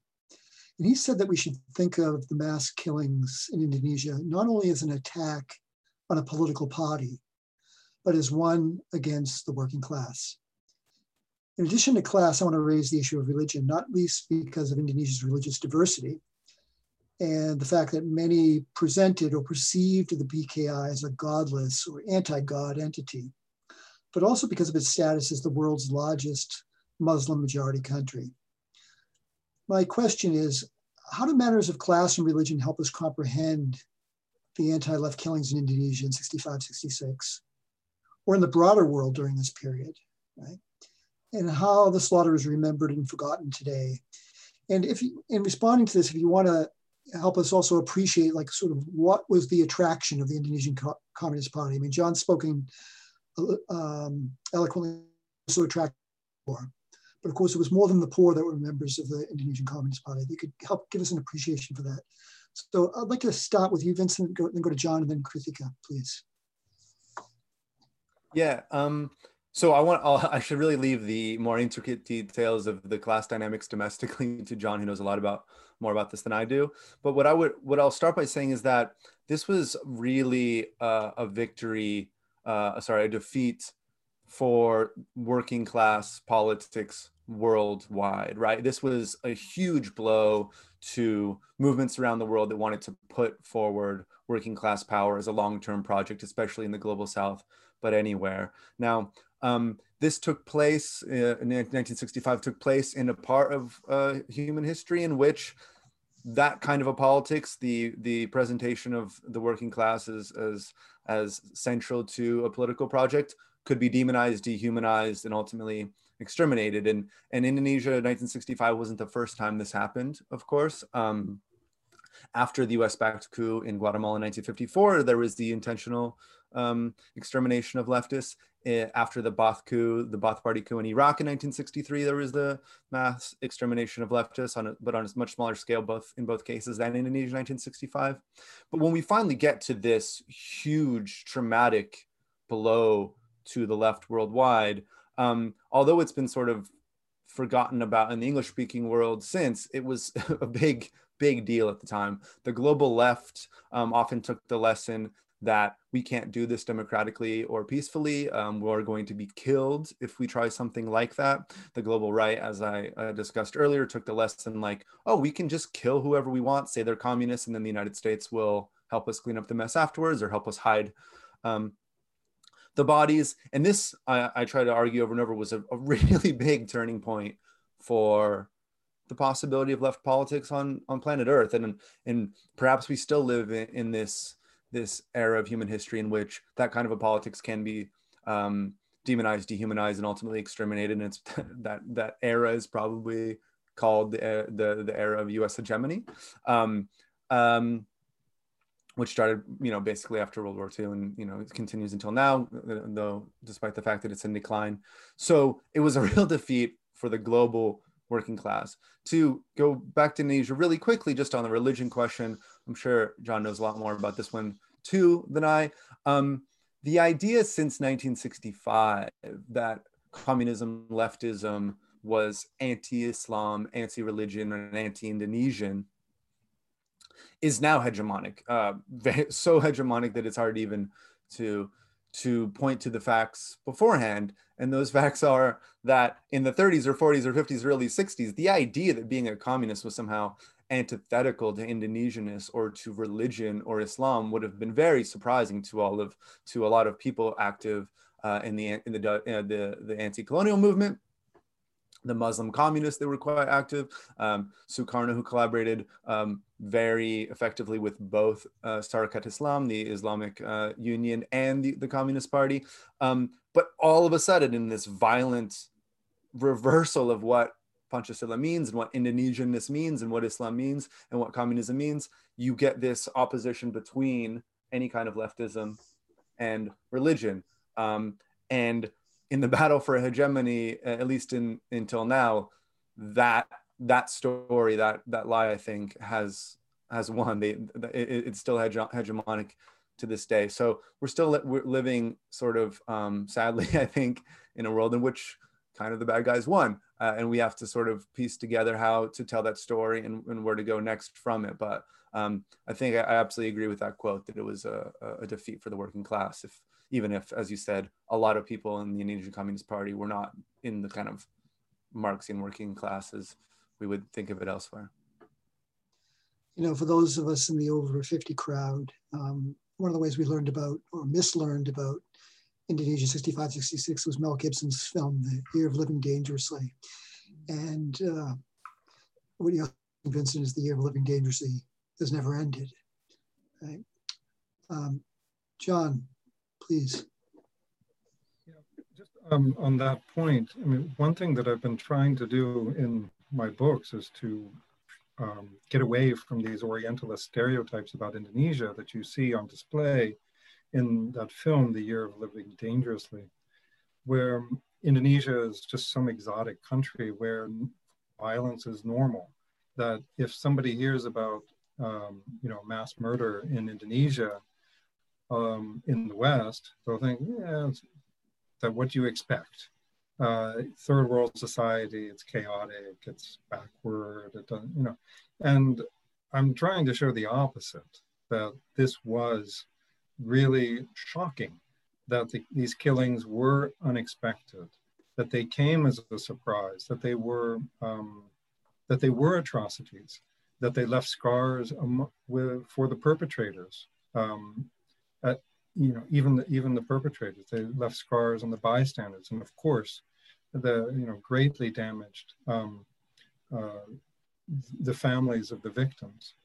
And he said that we should think of the mass killings in Indonesia not only as an attack on a political party, but as one against the working class. In addition to class, I want to raise the issue of religion, not least because of Indonesia's religious diversity and the fact that many presented or perceived the PKI as a godless or anti God entity, but also because of its status as the world's largest Muslim majority country. My question is how do matters of class and religion help us comprehend the anti left killings in Indonesia in 65, 66, or in the broader world during this period, right? And how the slaughter is remembered and forgotten today. And if you, in responding to this, if you want to help us also appreciate like sort of what was the attraction of the Indonesian Co Communist Party. I mean, John's spoken uh, um, eloquently, so attractive. But of course, it was more than the poor that were members of the Indonesian Communist Party. They could help give us an appreciation for that. So I'd like to start with you, Vincent, go, then go to John, and then Krithika, please. Yeah. Um, so I want I'll, i should really leave the more intricate details of the class dynamics domestically to John, who knows a lot about more about this than I do. But what I would what I'll start by saying is that this was really uh, a victory, uh, sorry, a defeat for working class politics worldwide, right? This was a huge blow to movements around the world that wanted to put forward working class power as a long term project, especially in the global south, but anywhere. Now, um, this took place uh, in 1965, took place in a part of uh, human history in which that kind of a politics, the the presentation of the working class as as, as central to a political project, could be demonized, dehumanized, and ultimately exterminated. And, and Indonesia 1965 wasn't the first time this happened, of course. Um, after the US backed coup in Guatemala in 1954, there was the intentional um, extermination of leftists. After the Ba'ath coup, the Ba'ath Party coup in Iraq in 1963, there was the mass extermination of leftists, on a, but on a much smaller scale, both in both cases than in Indonesia 1965. But when we finally get to this huge traumatic blow to the left worldwide. Um, although it's been sort of forgotten about in the English speaking world since, it was a big, big deal at the time. The global left um, often took the lesson that we can't do this democratically or peacefully. Um, we're going to be killed if we try something like that. The global right, as I uh, discussed earlier, took the lesson like, oh, we can just kill whoever we want, say they're communists, and then the United States will help us clean up the mess afterwards or help us hide um, the bodies. And this, I, I try to argue over and over, was a, a really big turning point for the possibility of left politics on on planet Earth, and and perhaps we still live in, in this this era of human history in which that kind of a politics can be um, demonized, dehumanized, and ultimately exterminated. And it's that that era is probably called the the, the era of U.S. hegemony. Um, um, which started, you know, basically after World War II, and you know, it continues until now, though, despite the fact that it's in decline. So it was a real defeat for the global working class. To go back to Indonesia really quickly, just on the religion question, I'm sure John knows a lot more about this one too than I. Um, the idea since 1965 that communism, leftism was anti-Islam, anti-religion, and anti-Indonesian is now hegemonic, uh, so hegemonic that it's hard even to to point to the facts beforehand. And those facts are that in the 30s or 40s or 50s, or early 60s, the idea that being a communist was somehow antithetical to Indonesianness or to religion or Islam would have been very surprising to all of to a lot of people active uh, in the in the uh, the, the anti-colonial movement the Muslim communists they were quite active. Um, Sukarno, who collaborated um, very effectively with both uh, Sarekat Islam, the Islamic uh, Union, and the, the Communist Party. Um, but all of a sudden, in this violent reversal of what Pancasila means and what Indonesianness means and what Islam means and what communism means, you get this opposition between any kind of leftism and religion. Um, and in the battle for hegemony, at least in until now, that that story, that that lie, I think has has won. They, it, it's still hegemonic to this day. So we're still li- we're living sort of um, sadly, I think, in a world in which kind of the bad guys won, uh, and we have to sort of piece together how to tell that story and, and where to go next from it. But um, I think I, I, absolutely agree with that quote that it was a, a defeat for the working class. If even if, as you said, a lot of people in the Indonesian Communist Party were not in the kind of Marxian working classes, we would think of it elsewhere. You know, for those of us in the over 50 crowd, um, one of the ways we learned about or mislearned about Indonesia 65, 66 was Mel Gibson's film, The Year of Living Dangerously. And uh, Woody Vincent is The Year of Living Dangerously has never ended. Right? Um, John, please. Yeah, just um, on that point, I mean, one thing that I've been trying to do in my books is to um, get away from these Orientalist stereotypes about Indonesia that you see on display in that film, The Year of Living Dangerously, where Indonesia is just some exotic country where violence is normal. That if somebody hears about, um, you know, mass murder in Indonesia, um, in the West, they'll think, yeah, that what do you expect? Uh, third world society, it's chaotic, it's backward, it doesn't, you know. And I'm trying to show the opposite, that this was really shocking, that the, these killings were unexpected, that they came as a surprise, that they were um, that they were atrocities, that they left scars with, for the perpetrators. Um, at, you know, even the, even the perpetrators, they left scars on the bystanders, and of course, the you know greatly damaged um, uh, the families of the victims.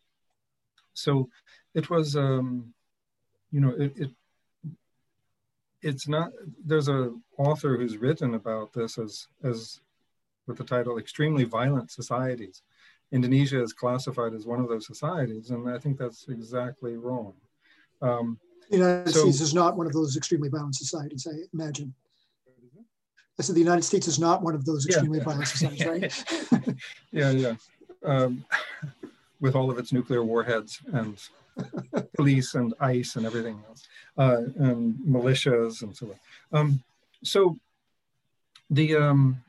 So it was, um, you know, it, it it's not. There's a author who's written about this as as with the title "Extremely Violent Societies." Indonesia is classified as one of those societies, and I think that's exactly wrong. Um, the United so, States is not one of those extremely violent societies, I imagine. I said the United States is not one of those extremely yeah. violent societies, right? yeah, yeah. Um, with all of its nuclear warheads and police and ICE and everything else, uh, and militias and so on. Um, so the um,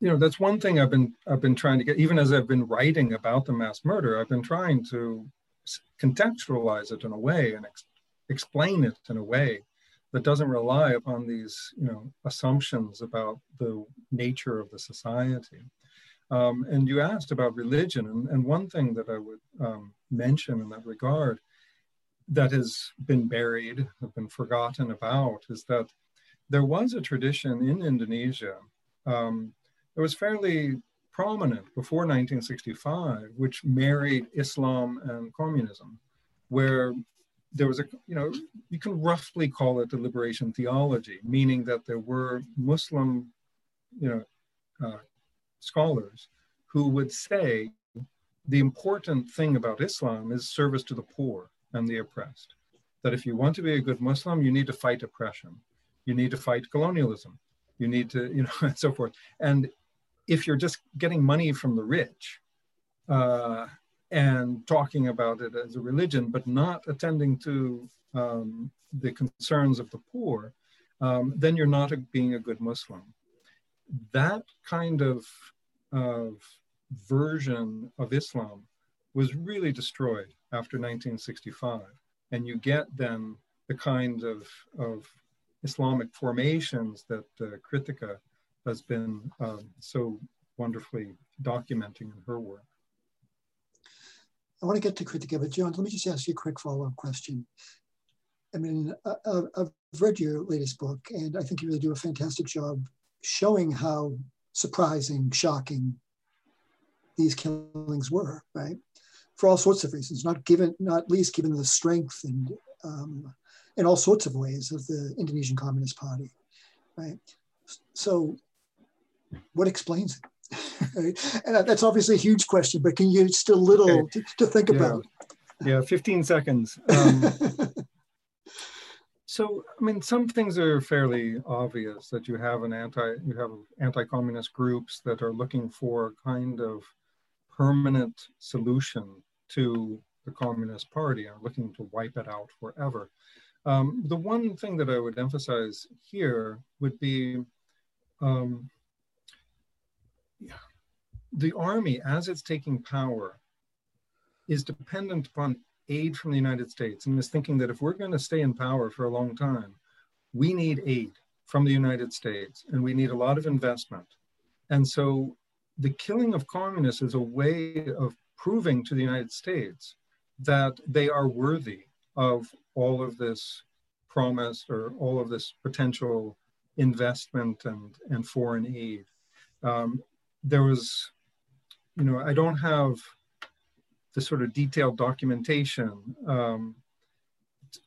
you know that's one thing I've been I've been trying to get even as I've been writing about the mass murder I've been trying to contextualize it in a way and ex- explain it in a way that doesn't rely upon these you know assumptions about the nature of the society. Um, and you asked about religion and, and one thing that i would um, mention in that regard that has been buried have been forgotten about is that there was a tradition in indonesia um, that was fairly prominent before 1965 which married islam and communism where there was a, you know, you can roughly call it the liberation theology, meaning that there were Muslim, you know, uh, scholars who would say the important thing about Islam is service to the poor and the oppressed. That if you want to be a good Muslim, you need to fight oppression, you need to fight colonialism, you need to, you know, and so forth. And if you're just getting money from the rich, uh, and talking about it as a religion, but not attending to um, the concerns of the poor, um, then you're not a, being a good Muslim. That kind of, of version of Islam was really destroyed after 1965. And you get then the kind of, of Islamic formations that uh, Krithika has been um, so wonderfully documenting in her work. I want to get to Krithika, but John, let me just ask you a quick follow-up question. I mean, I, I've read your latest book, and I think you really do a fantastic job showing how surprising, shocking these killings were, right? For all sorts of reasons, not given, not least given the strength and um, in all sorts of ways of the Indonesian Communist Party, right? So, what explains it? And that's obviously a huge question, but can you a little okay. to, to, think yeah. about? Yeah, 15 seconds. Um, so I mean, some things are fairly obvious that you have an anti, you have anti-communist groups that are looking for a kind of permanent solution to the Communist Party and looking to wipe it out forever. Um, the one thing that I would emphasize here would be um, the army, as it's taking power, is dependent upon aid from the United States and is thinking that if we're going to stay in power for a long time, we need aid from the United States and we need a lot of investment. And so the killing of communists is a way of proving to the United States that they are worthy of all of this promise or all of this potential investment and, and foreign aid. Um, there was, you know, I don't have the sort of detailed documentation um,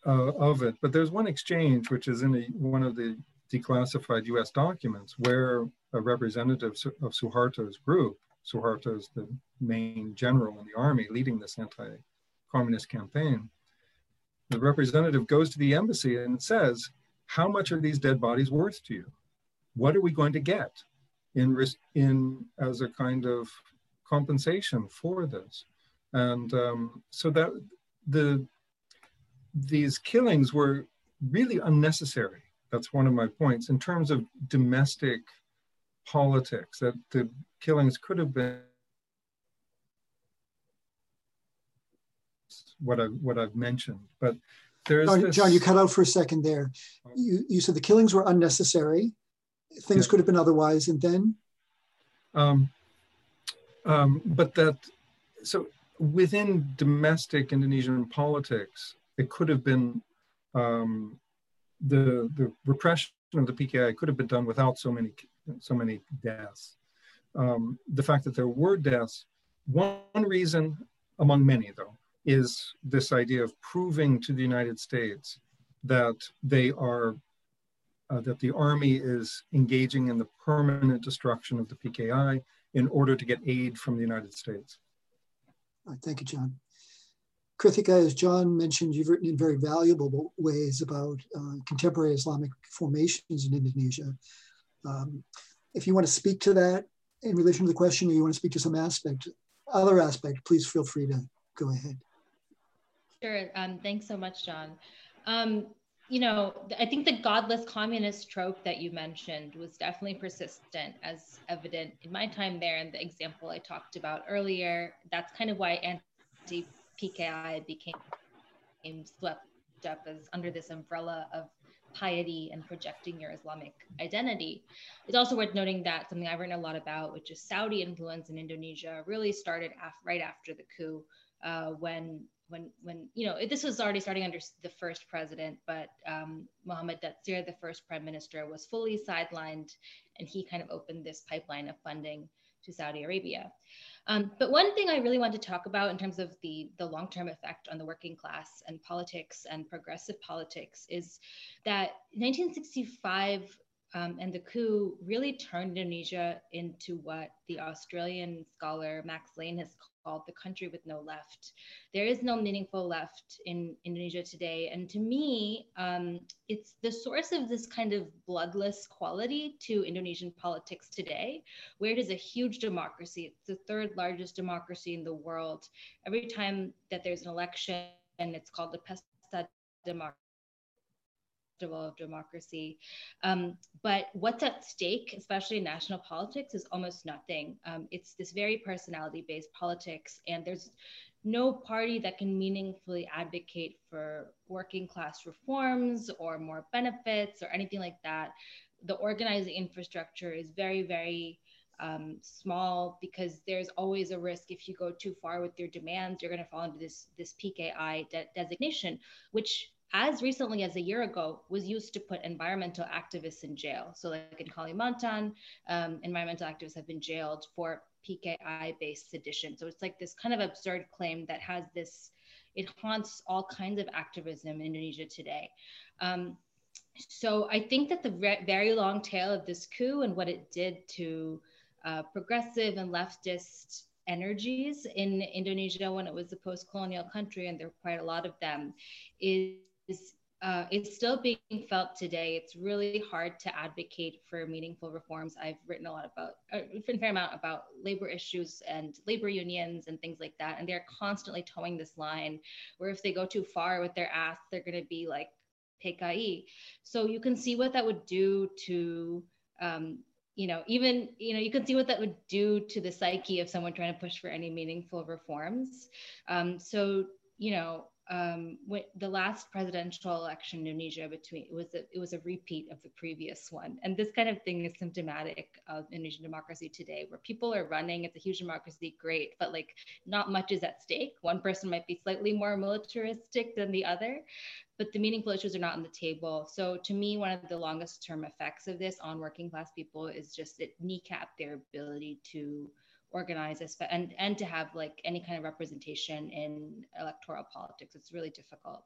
uh, of it. But there's one exchange, which is in a, one of the declassified US documents, where a representative of Suharto's group, Suharto is the main general in the army leading this anti communist campaign. The representative goes to the embassy and says, How much are these dead bodies worth to you? What are we going to get in, in as a kind of compensation for this? And um, so that the these killings were really unnecessary. That's one of my points in terms of domestic politics. That the killings could have been what I what I've mentioned, but there's John, this... John, you cut out for a second there. You you said the killings were unnecessary. Things yeah. could have been otherwise, and then. Um, um, but that so within domestic Indonesian politics, it could have been um, the the repression of the PKI could have been done without so many so many deaths. Um, the fact that there were deaths, one reason among many though, is this idea of proving to the United States that they are uh, that the army is engaging in the permanent destruction of the PKI in order to get aid from the United States. Thank you, John. Krithika, as John mentioned, you've written in very valuable ways about uh, contemporary Islamic formations in Indonesia. Um, if you want to speak to that in relation to the question, or you want to speak to some aspect, other aspect, please feel free to go ahead. Sure. Um, thanks so much, John. Um, you know, I think the godless communist trope that you mentioned was definitely persistent, as evident in my time there. And the example I talked about earlier, that's kind of why anti PKI became swept up as under this umbrella of piety and projecting your Islamic identity. It's also worth noting that something I've written a lot about, which is Saudi influence in Indonesia, really started af- right after the coup, uh, when when when you know this was already starting under the first president, but um, Mohammed Natsir, the first prime minister, was fully sidelined, and he kind of opened this pipeline of funding to Saudi Arabia. Um, but one thing I really want to talk about in terms of the the long term effect on the working class and politics and progressive politics is that 1965 um, and the coup really turned Indonesia into what the Australian scholar Max Lane has called the country with no left. There is no meaningful left in Indonesia today. And to me, um, it's the source of this kind of bloodless quality to Indonesian politics today, where it is a huge democracy. It's the third largest democracy in the world. Every time that there's an election, and it's called the Pesta Demokrasi of democracy. Um, but what's at stake, especially in national politics, is almost nothing. Um, it's this very personality based politics, and there's no party that can meaningfully advocate for working class reforms or more benefits or anything like that. The organizing infrastructure is very, very um, small because there's always a risk if you go too far with your demands, you're going to fall into this this PKI de- designation, which as recently as a year ago was used to put environmental activists in jail. So like in Kalimantan, um, environmental activists have been jailed for PKI-based sedition. So it's like this kind of absurd claim that has this, it haunts all kinds of activism in Indonesia today. Um, so I think that the re- very long tail of this coup and what it did to uh, progressive and leftist energies in Indonesia when it was a post-colonial country, and there were quite a lot of them, is uh, it's still being felt today. It's really hard to advocate for meaningful reforms. I've written a lot about, uh, a fair amount about labor issues and labor unions and things like that. And they're constantly toeing this line where if they go too far with their ask, they're going to be like PKI. So you can see what that would do to, um, you know, even, you know, you can see what that would do to the psyche of someone trying to push for any meaningful reforms. Um, so, you know, um, when the last presidential election in Indonesia between it was a, it was a repeat of the previous one, and this kind of thing is symptomatic of Indonesian democracy today, where people are running. It's a huge democracy, great, but like not much is at stake. One person might be slightly more militaristic than the other, but the meaningful issues are not on the table. So to me, one of the longest term effects of this on working class people is just it kneecap their ability to organize this but and and to have like any kind of representation in electoral politics it's really difficult.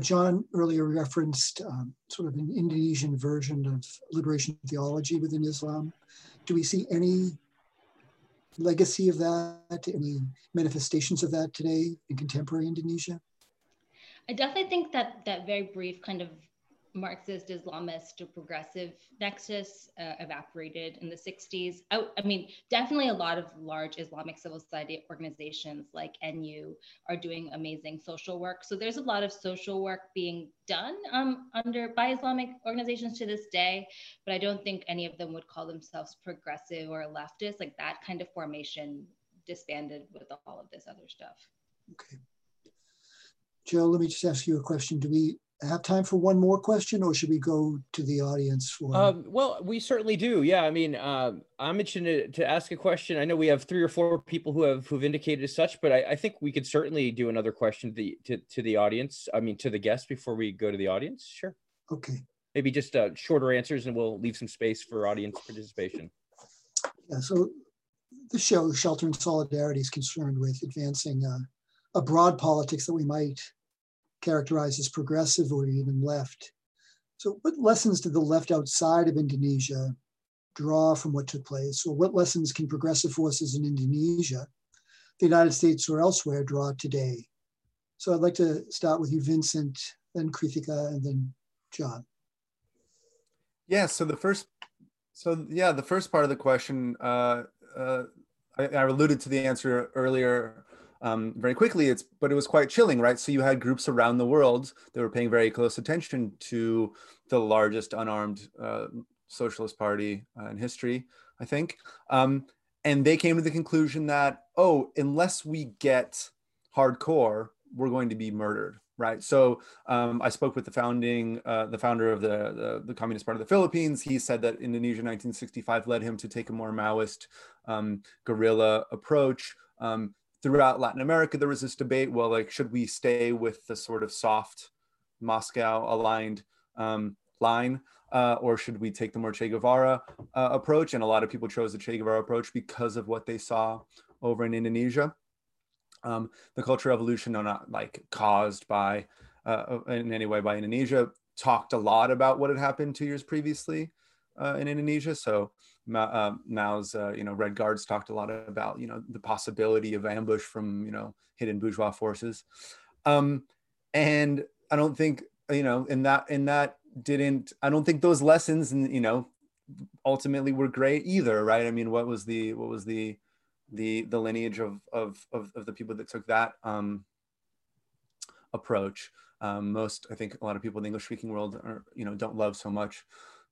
John earlier referenced um, sort of an indonesian version of liberation theology within islam. Do we see any legacy of that any manifestations of that today in contemporary indonesia? I definitely think that that very brief kind of Marxist, Islamist, or progressive nexus uh, evaporated in the 60s. I, I, mean, definitely a lot of large Islamic civil society organizations like NU are doing amazing social work. So there's a lot of social work being done um, under by Islamic organizations to this day, but I don't think any of them would call themselves progressive or leftist. Like that kind of formation disbanded with all of this other stuff. Okay. Joe, let me just ask you a question. Do we have time for one more question, or should we go to the audience for? Um, well, we certainly do. Yeah, I mean, uh, I'm itching to, to ask a question. I know we have three or four people who have who've indicated as such, but I, I think we could certainly do another question to the to, to the audience. I mean, to the guests before we go to the audience. Sure. Okay. Maybe just uh, shorter answers, and we'll leave some space for audience participation. Yeah. So, the show Shelter in Solidarity is concerned with advancing uh, a broad politics that we might characterized as progressive or even left. So, what lessons did the left outside of Indonesia draw from what took place? Or what lessons can progressive forces in Indonesia, the United States, or elsewhere draw today? So, I'd like to start with you, Vincent, then Krithika, and then John. Yeah. So the first, so yeah, the first part of the question, uh, uh, I, I alluded to the answer earlier um, very quickly. It's but it was quite chilling, right? So you had groups around the world that were paying very close attention to the largest unarmed uh, socialist party uh, in history, I think, um, and they came to the conclusion that oh, unless we get hardcore, we're going to be murdered, right? So um, I spoke with the founding, uh, the founder of the, the, the Communist Party of the Philippines. He said that Indonesia 1965 led him to take a more Maoist um, guerrilla approach. Um, throughout Latin America, there was this debate. Well, like, should we stay with the sort of soft Moscow aligned um, line, uh, or should we take the more Che Guevara uh, approach? And a lot of people chose the Che Guevara approach because of what they saw over in Indonesia. Um, the cultural revolution, no, not like caused by uh, in any way by Indonesia, talked a lot about what had happened two years previously uh, in Indonesia. So uh, Mao's, uh, you know, Red Guards talked a lot about, you know, the possibility of ambush from, you know, hidden bourgeois forces. Um, and I don't think, you know, in that, in that didn't, I don't think those lessons, and you know, ultimately were great either, right? I mean, what was the, what was the, the, the lineage of, of, of, of the people that took that um, approach? Um, most, I think a lot of people in the English speaking world are, you know, don't love so much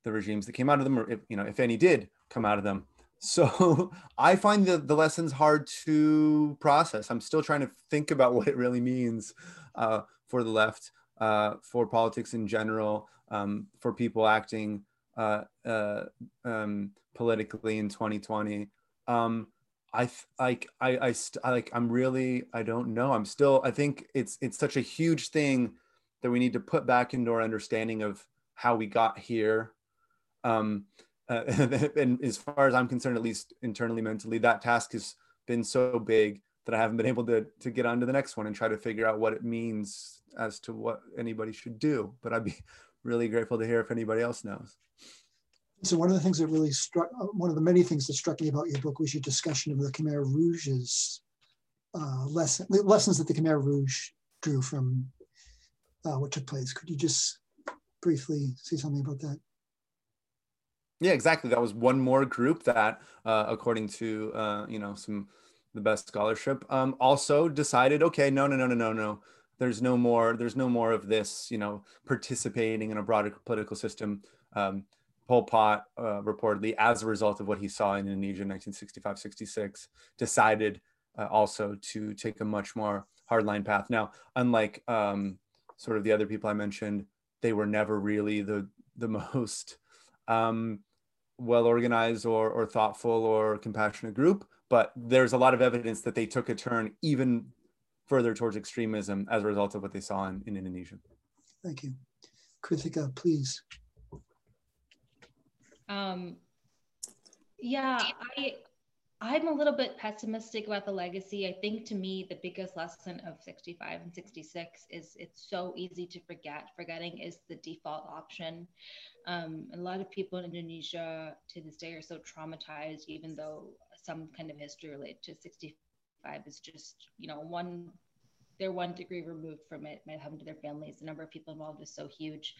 the regimes that came out of them, or if, you know, if any did come out of them. so I find the, the lessons hard to process. I'm still trying to think about what it really means uh, for the left, uh, for politics in general, um, for people acting uh, uh um, politically in 2020. Um, I like I I, I like I'm really I don't know. I'm still I think it's it's such a huge thing that we need to put back into our understanding of how we got here. Um, uh, and as far as I'm concerned, at least internally, mentally, that task has been so big that I haven't been able to to get on to the next one and try to figure out what it means as to what anybody should do. But I'd be really grateful to hear if anybody else knows. So one of the things that really struck, one of the many things that struck me about your book was your discussion of the Khmer Rouge's uh, lesson, lessons that the Khmer Rouge drew from uh, what took place. Could you just briefly say something about that? Yeah, exactly. That was one more group that, uh, according to uh, you know some the best scholarship, um, also decided, okay, no, no, no, no, no, no. There's no more. There's no more of this. You know, participating in a broader political system. Um, Pol Pot uh, reportedly, as a result of what he saw in Indonesia in 1965-66, decided uh, also to take a much more hardline path. Now, unlike um, sort of the other people I mentioned, they were never really the the most um, well organized or, or thoughtful or compassionate group. But there's a lot of evidence that they took a turn even further towards extremism as a result of what they saw in, in Indonesia. Thank you. Krithika, please. Um, yeah, I I'm a little bit pessimistic about the legacy. I think to me the biggest lesson of 65 and 66 is it's so easy to forget. Forgetting is the default option. Um, a lot of people in Indonesia to this day are so traumatized, even though some kind of history related to 65 is just you know one they're one degree removed from it might happen to their families the number of people involved is so huge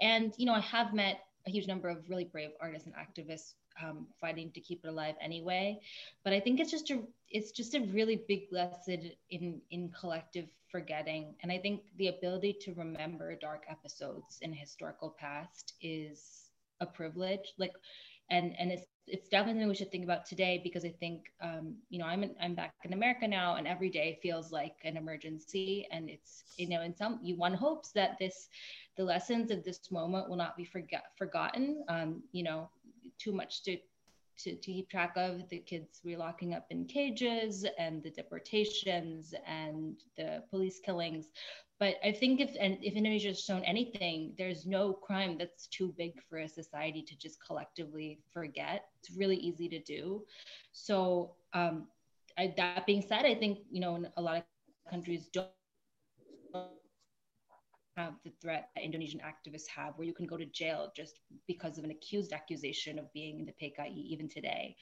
and you know i have met a huge number of really brave artists and activists um, fighting to keep it alive anyway. But I think it's just a it's just a really big lesson in in collective forgetting, and I think the ability to remember dark episodes in historical past is a privilege. Like, and and it's it's definitely something we should think about today because I think um, you know I'm in, I'm back in America now, and every day feels like an emergency, and it's you know in some you one hopes that this the lessons of this moment will not be forget, forgotten. Um, you know, too much to, to, to keep track of the kids relocking up in cages and the deportations and the police killings. But I think if and if Indonesia has shown anything, there's no crime that's too big for a society to just collectively forget. It's really easy to do. So um, I, that being said, I think you know a lot of countries don't the threat that Indonesian activists have, where you can go to jail just because of an accused accusation of being in the PKI even today.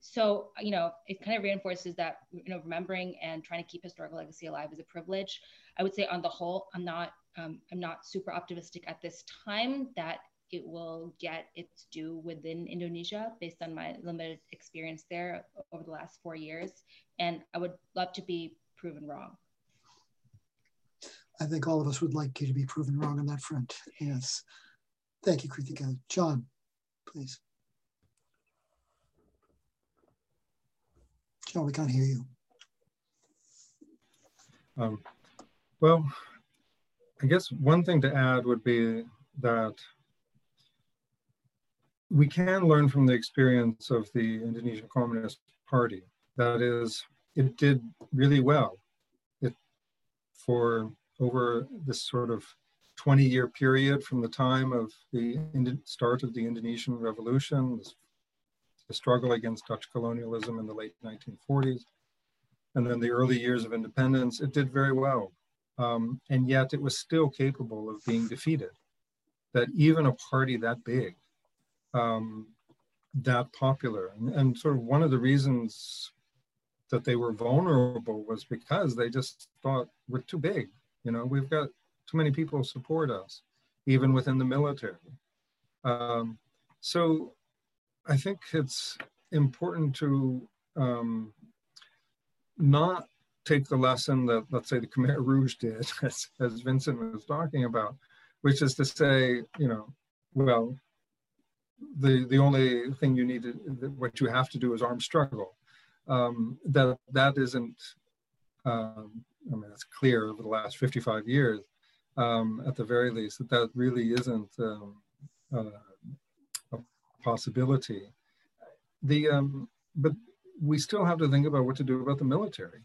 So, you know, it kind of reinforces that, you know, remembering and trying to keep historical legacy alive is a privilege. I would say on the whole, I'm not, um, I'm not super optimistic at this time that it will get its due within Indonesia based on my limited experience there over the last four years. And I would love to be proven wrong. I think all of us would like you to be proven wrong on that front. Yes. Thank you, Krithika. John, please. John, we can't hear you. Um, well, I guess one thing to add would be that we can learn from the experience of the Indonesian Communist Party. That is, it did really well. It for over this sort of 20 year period from the time of the start of the Indonesian Revolution, the struggle against Dutch colonialism in the late 1940s, and then the early years of independence, it did very well. Um, and yet it was still capable of being defeated. That even a party that big, um, that popular, and, and sort of one of the reasons that they were vulnerable was because they just thought we're too big you know, we've got too many people support us, even within the military. Um, so I think it's important to um, not take the lesson that, let's say, the Khmer Rouge did, as, as Vincent was talking about, which is to say, you know, well, the the only thing you need to what you have to do is armed struggle. Um, that that isn't. Um, I mean, it's clear over the last 55 years, um, at the very least, that that really isn't um, uh, a possibility. The um, but we still have to think about what to do about the military.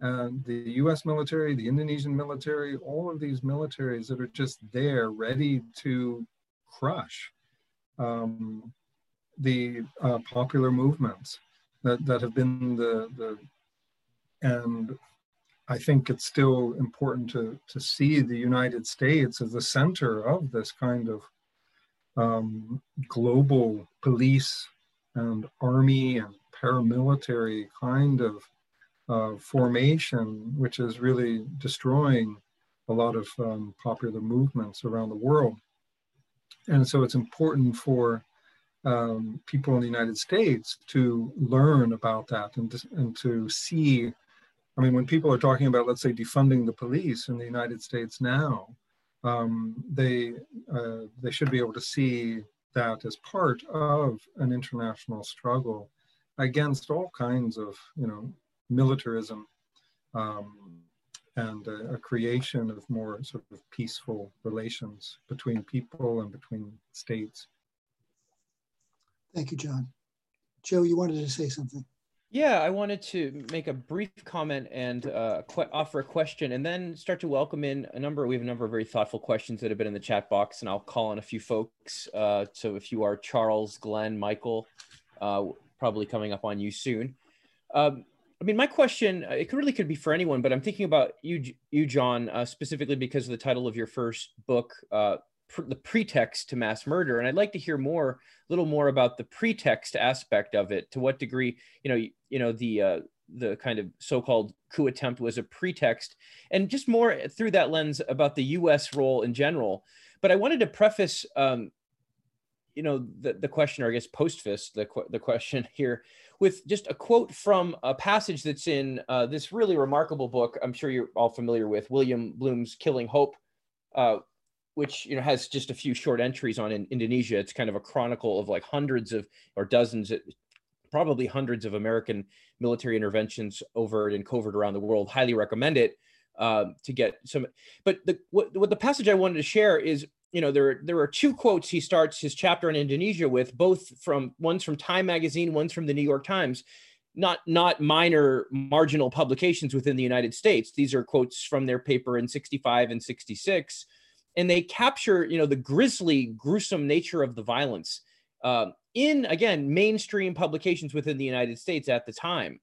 And the US military, the Indonesian military, all of these militaries that are just there ready to crush um, the uh, popular movements that, that have been the, the, and I think it's still important to, to see the United States as the center of this kind of um, global police and army and paramilitary kind of uh, formation, which is really destroying a lot of um, popular movements around the world. And so it's important for um, people in the United States to learn about that and to, and to see. I mean, when people are talking about, let's say, defunding the police in the United States now, um, they uh, they should be able to see that as part of an international struggle against all kinds of, you know, militarism um, and a, a, creation of more sort of peaceful relations between people and between states. Thank you, John. Joe, you wanted to say something. Yeah, I wanted to make a brief comment and uh, qu- offer a question, and then start to welcome in a number. We have a number of very thoughtful questions that have been in the chat box, and I'll call on a few folks. Uh, so if you are Charles, Glenn, Michael, uh, probably coming up on you soon. Um, I mean, my question, uh, it could really could be for anyone, but I'm thinking about you, you John, uh, specifically because of the title of your first book, uh, the pretext to mass murder, and I'd like to hear more, a little more about the pretext aspect of it. To what degree, you know, you, you know, the uh, the kind of so-called coup attempt was a pretext, and just more through that lens about the U.S. role in general. But I wanted to preface, um, you know, the the question, or I guess post the the question here with just a quote from a passage that's in uh, this really remarkable book. I'm sure you're all familiar with William Blum's Killing Hope, uh, which you know has just a few short entries on in Indonesia. It's kind of a chronicle of like hundreds of or dozens, probably hundreds of American military interventions over and covert around the world. Highly recommend it um, to get some. But the what, what the passage I wanted to share is you know there there are two quotes he starts his chapter on Indonesia with, both from one's from Time magazine, one's from the New York Times. Not not minor marginal publications within the United States. These are quotes from their paper in 65 and 66 and they capture you know the grisly gruesome nature of the violence uh, in again mainstream publications within the united states at the time.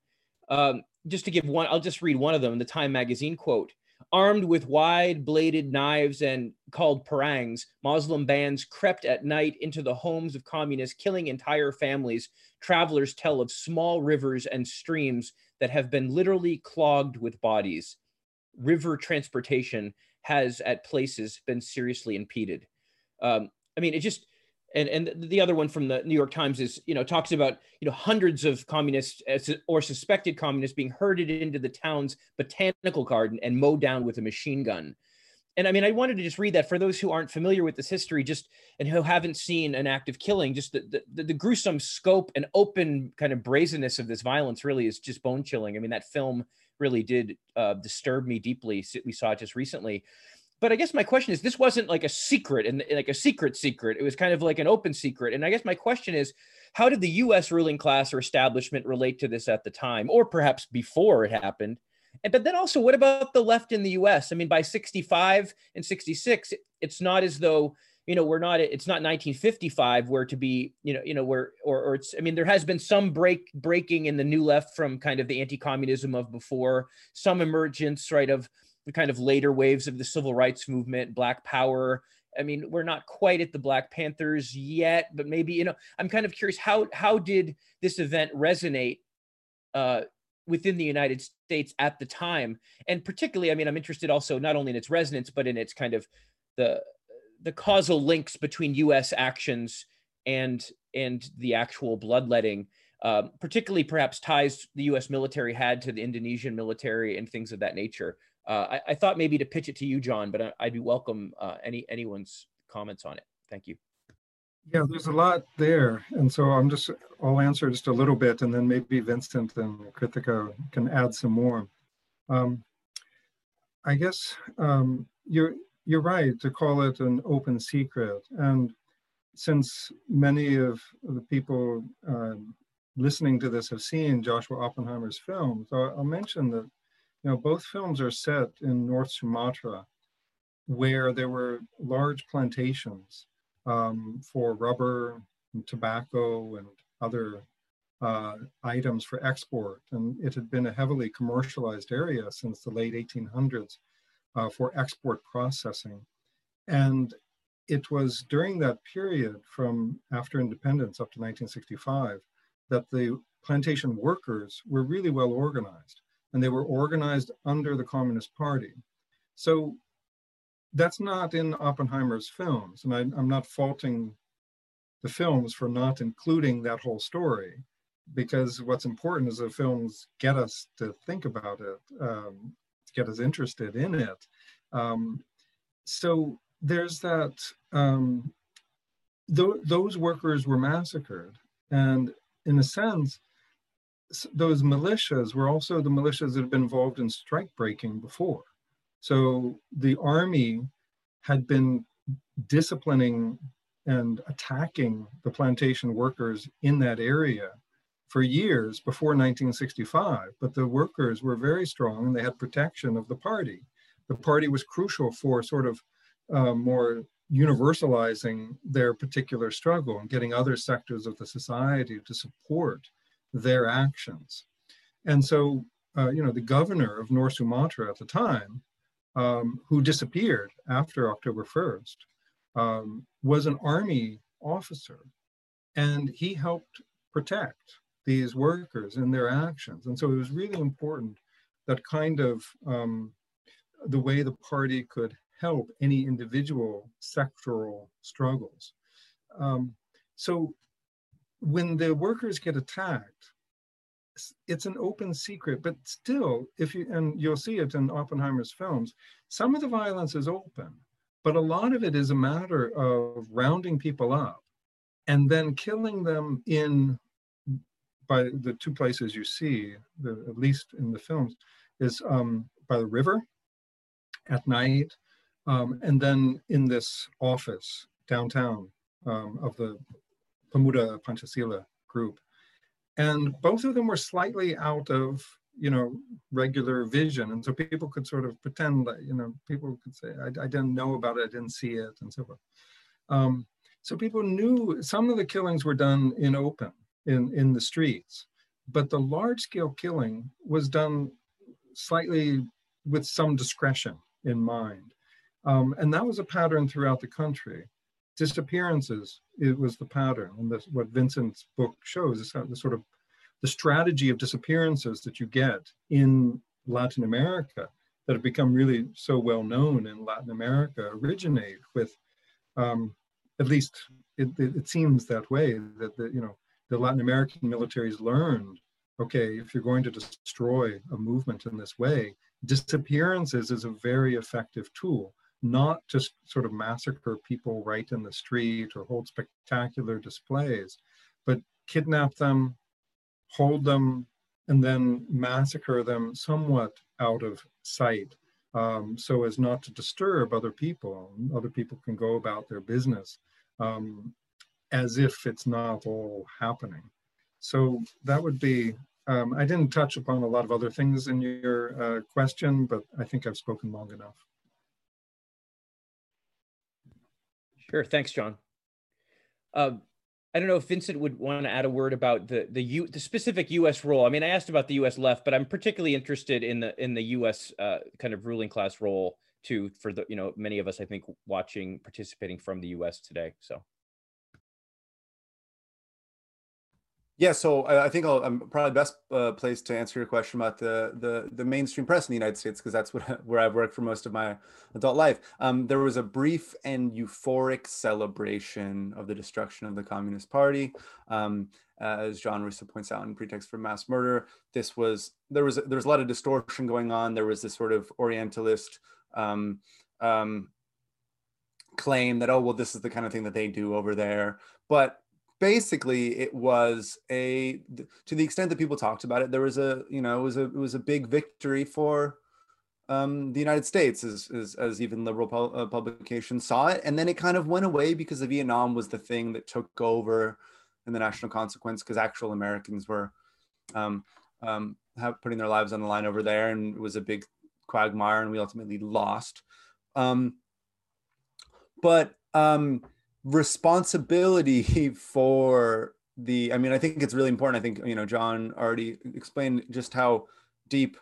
Um, just to give one i'll just read one of them the time magazine quote armed with wide bladed knives and called parangs muslim bands crept at night into the homes of communists killing entire families. Travelers tell of small rivers and streams that have been literally clogged with bodies. River transportation has at places been seriously impeded. Um, I mean, it just and and the other one from the New York Times is you know talks about you know hundreds of communists or suspected communists being herded into the town's botanical garden and mowed down with a machine gun. And I mean, I wanted to just read that for those who aren't familiar with this history, just and who haven't seen an act of killing, just the, the, the gruesome scope and open kind of brazenness of this violence really is just bone chilling. I mean, that film really did uh, disturb me deeply. We saw it just recently. But I guess my question is, this wasn't like a secret and like a secret secret. It was kind of like an open secret. And I guess my question is, how did the U.S. ruling class or establishment relate to this at the time, or perhaps before it happened? And but then also, what about the left in the U.S.? I mean, by 65 and 66, it's not as though you know we're not it's not 1955 where to be you know you know where or, or it's i mean there has been some break breaking in the new left from kind of the anti-communism of before some emergence right of the kind of later waves of the civil rights movement black power. I mean we're not quite at the black panthers yet but maybe you know i'm kind of curious how how did this event resonate uh within the united states at the time? And particularly i mean i'm interested also not only in its resonance but in its kind of the the causal links between U.S. actions and and the actual bloodletting, um, particularly perhaps ties the U.S. military had to the Indonesian military and things of that nature. Uh, I, I, thought maybe to pitch it to you, John, but I, would be welcome uh, any anyone's comments on it. Thank you. Yeah, there's a lot there. And so I'm just, I'll answer just a little bit and then maybe Vincent and Krithika can add some more. Um, I guess um, you're, you're right to call it an open secret. And since many of the people uh, listening to this have seen Joshua Oppenheimer's films, I'll, I'll mention that you know both films are set in North Sumatra, where there were large plantations um, for rubber and tobacco and other uh, items for export. And it had been a heavily commercialized area since the late 1800s uh, for export processing. And it was during that period from after independence up to 1965 that the plantation workers were really well organized and they were organized under the Communist Party. So that's not in Oppenheimer's films. And I, am not faulting the films for not including that whole story because what's important is the films get us to think about it, um, get us interested in it. Um, so there's that, um, th those workers were massacred. And in a sense, those militias were also the militias that had been involved in strike breaking before. So the army had been disciplining and attacking the plantation workers in that area for years before 1965, but the workers were very strong and they had protection of the party. The party was crucial for sort of uh, more universalizing their particular struggle and getting other sectors of the society to support their actions. And so, uh, you know, the governor of North Sumatra at the time, um, who disappeared after October 1st, um, was an army officer. And he helped protect these workers in their actions. And so it was really important that kind of um, the way the party could help any individual sectoral struggles. Um, so when the workers get attacked, it's an open secret, but still, if you, and you'll see it in Oppenheimer's films, some of the violence is open, but a lot of it is a matter of rounding people up and then killing them in, by the two places you see, the, at least in the films, is um, by the river at night, um, and then in this office downtown um, of the Pemuda Pancasila group. And both of them were slightly out of, you know, regular vision. And so people could sort of pretend that, you know, people could say, I, I didn't know about it, I didn't see it, and so forth. Um, so people knew some of the killings were done in open, in, in the streets. But the large scale killing was done slightly with some discretion in mind. Um, and that was a pattern throughout the country disappearances it was the pattern and what vincent's book shows is the sort of the strategy of disappearances that you get in latin america that have become really so well known in latin america originate with um, at least it, it, it, seems that way that the you know the latin american militaries learned okay if you're going to destroy a movement in this way disappearances is a very effective tool not just sort of massacre people right in the street or hold spectacular displays, but kidnap them, hold them, and then massacre them somewhat out of sight um, so as not to disturb other people. Other people can go about their business um, as if it's not all happening. So that would be, um, I didn't touch upon a lot of other things in your uh, question, but I think I've spoken long enough. Sure. Thanks, John. Uh, I don't know if Vincent would want to add a word about the the U, the specific U.S. role. I mean, I asked about the U.S. left, but I'm particularly interested in the in the U.S. Uh, kind of ruling class role too. For the you know many of us, I think, watching participating from the U.S. today. So. Yeah, so I think i am probably best uh, placed to answer your question about the the, the mainstream press in the United States because that's what, where I've worked for most of my adult life. Um, there was a brief and euphoric celebration of the destruction of the Communist Party, um, as John Roosa points out in Pretext for Mass Murder. This was there was there was a lot of distortion going on. There was this sort of Orientalist. Um, um claim that oh well this is the kind of thing that they do over there but basically it was a to the extent that people talked about it there was a you know it was a it was a big victory for um, the United States as, as, as even liberal pu- uh, publications saw it. And then it kind of went away because the Vietnam was the thing that took over in the national consequence because actual Americans were um, um, have, putting their lives on the line over there and it was a big quagmire and we ultimately lost. Um, but um, responsibility for the i mean i think it's really important. I think you know john already explained just how deep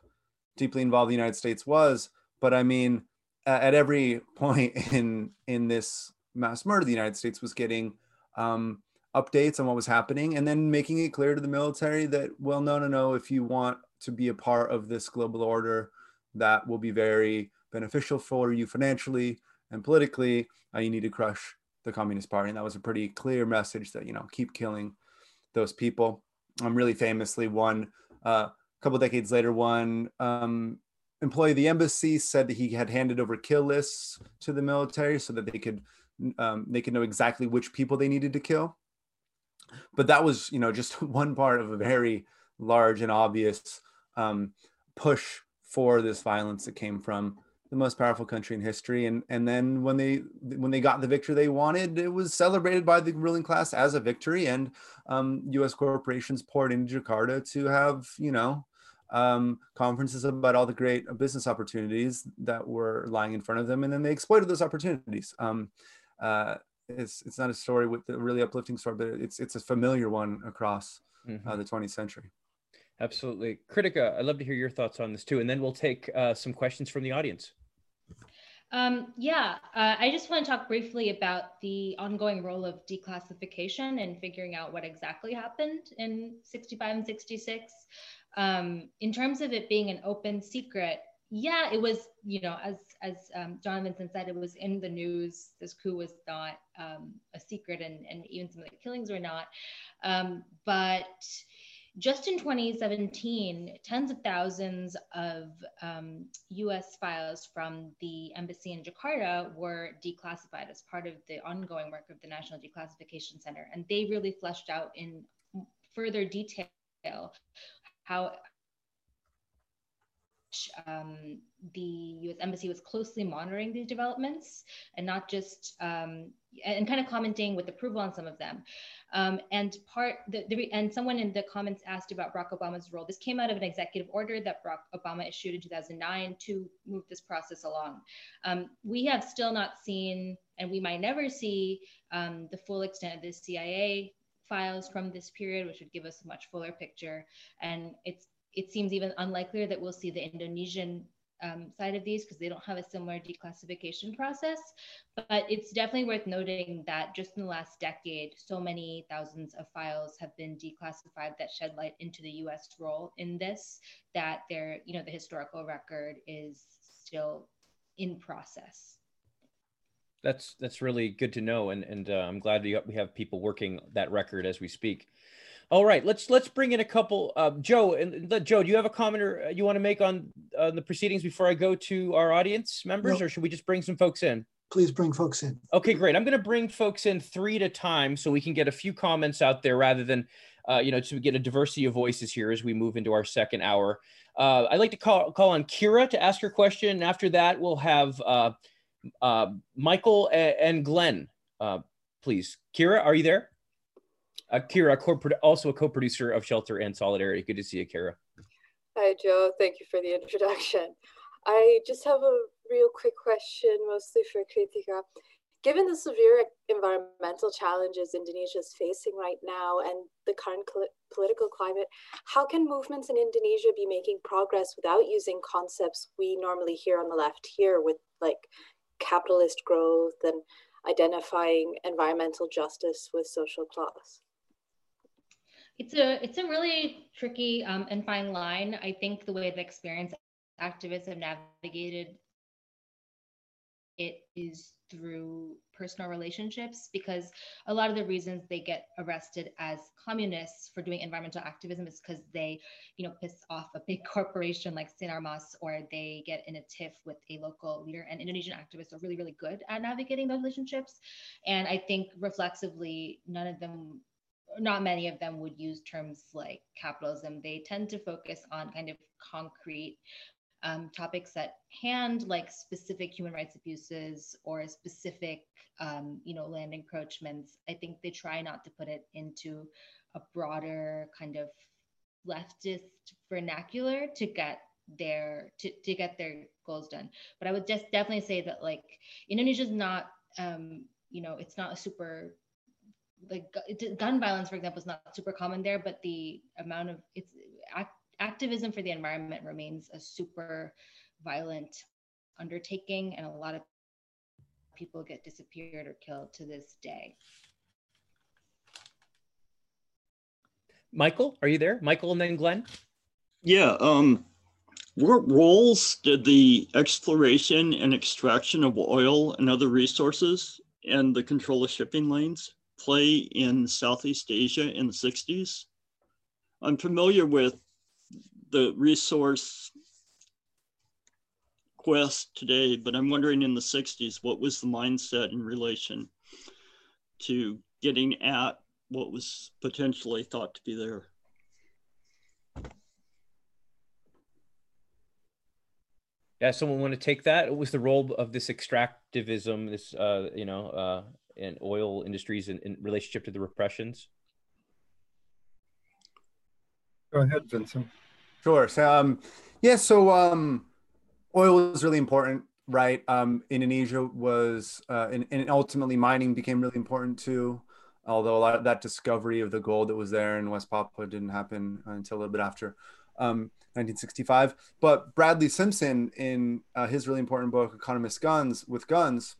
deeply involved the united states was. But i mean at every point in in this mass murder the united states was getting um, updates on what was happening and then making it clear to the military that well no no no if you want to be a part of this global order that will be very beneficial for you financially and politically. Uh, you need to crush the Communist Party. And that was a pretty clear message that, you know, keep killing those people. Um, really famously, one uh, a couple decades later, one um, employee of the embassy said that he had handed over kill lists to the military so that they could um, they could know exactly which people they needed to kill. But that was, you know, just one part of a very large and obvious um, push for this violence that came from the most powerful country in history and and then when they when they got the victory they wanted it was celebrated by the ruling class as a victory and um, us corporations poured into jakarta to have you know um, conferences about all the great business opportunities that were lying in front of them and then they exploited those opportunities um, uh, it's it's not a story with a really uplifting story but it's it's a familiar one across mm-hmm. uh, the 20th century Absolutely. Krithika, I'd love to hear your thoughts on this too. And then we'll take uh, some questions from the audience. Um, yeah, uh, I just want to talk briefly about the ongoing role of declassification and figuring out what exactly happened in 65 and 66. Um, in terms of it being an open secret, yeah, it was, you know, as as um, John Vincent said, it was in the news. This coup was not um, a secret, and and even some of the killings were not. Um, but just in 2017, tens of thousands of um, US files from the embassy in Jakarta were declassified as part of the ongoing work of the National Declassification Center. And they really fleshed out in further detail how um, the U.S. Embassy was closely monitoring these developments and not just um, and kind of commenting with approval on some of them. Um, and part the, the, and someone in the comments asked about Barack Obama's role. This came out of an executive order that Barack Obama issued in 2009 to move this process along. Um, we have still not seen, and we might never see um, the full extent of the CIA files from this period, which would give us a much fuller picture. And it's it seems even unlikely that we'll see the Indonesian um, side of these because they don't have a similar declassification process. But it's definitely worth noting that just in the last decade, so many thousands of files have been declassified that shed light into the U.S. role in this that there, you know, the historical record is still in process. That's that's really good to know, and and uh, I'm glad we have people working that record as we speak. All right, let's let's bring in a couple. Uh, Joe and uh, Joe, do you have a comment or uh, you want to make on uh, the proceedings before I go to our audience members, or should we just bring some folks in? Please bring folks in. Okay, great. I'm going to bring folks in three at a time so we can get a few comments out there rather than, uh, you know, to get a diversity of voices here as we move into our second hour. Uh, I'd like to call call on Kira to ask her question. And after that, we'll have Michael and Glenn. please, Kira, are you there? Akira, also a co-producer of Shelter in Solidarity. Good to see you, Kira. Hi, Joe. Thank you for the introduction. I just have a real quick question, mostly for Krithika. Given the severe environmental challenges Indonesia is facing right now and the current political climate, how can movements in Indonesia be making progress without using concepts we normally hear on the left here with like capitalist growth and identifying environmental justice with social class? It's a it's a really tricky um, and fine line. I think the way the experience activists have navigated it is through personal relationships because a lot of the reasons they get arrested as communists for doing environmental activism is because they you know piss off a big corporation like Sinarmas or they get in a tiff with a local leader and Indonesian activists are really really good at navigating those relationships and I think reflexively none of them not many of them would use terms like capitalism. They tend to focus on kind of concrete um, topics at hand, like specific human rights abuses or specific, um, you know, land encroachments. I think they try not to put it into a broader kind of leftist vernacular to get their to, to get their goals done. But I would just definitely say that like Indonesia is not, um, you know, it's not a super like gun violence, for example, is not super common there, but the amount of it's activism for the environment remains a super violent undertaking, and a lot of people get disappeared or killed to this day. Michael, are you there? Michael and then Glenn? Yeah. Um, what roles did the exploration and extraction of oil and other resources and the control of shipping lanes play in Southeast Asia in the 60s? I'm familiar with the resource quest today, but I'm wondering in the 60s, what was the mindset in relation to getting at what was potentially thought to be there? Yeah, someone want to take that? What was the role of this extractivism, this, uh, you know, uh, and oil industries in, in relationship to the repressions? Go ahead, Vincent. Sure. So, um, yeah, so um, oil is really important, right? Um, Indonesia was, uh, and, and ultimately mining became really important too. Although a lot of that discovery of the gold that was there in West Papua didn't happen until a little bit after um, 1965. But Bradley Simpson, in uh, his really important book, Economist Guns with Guns,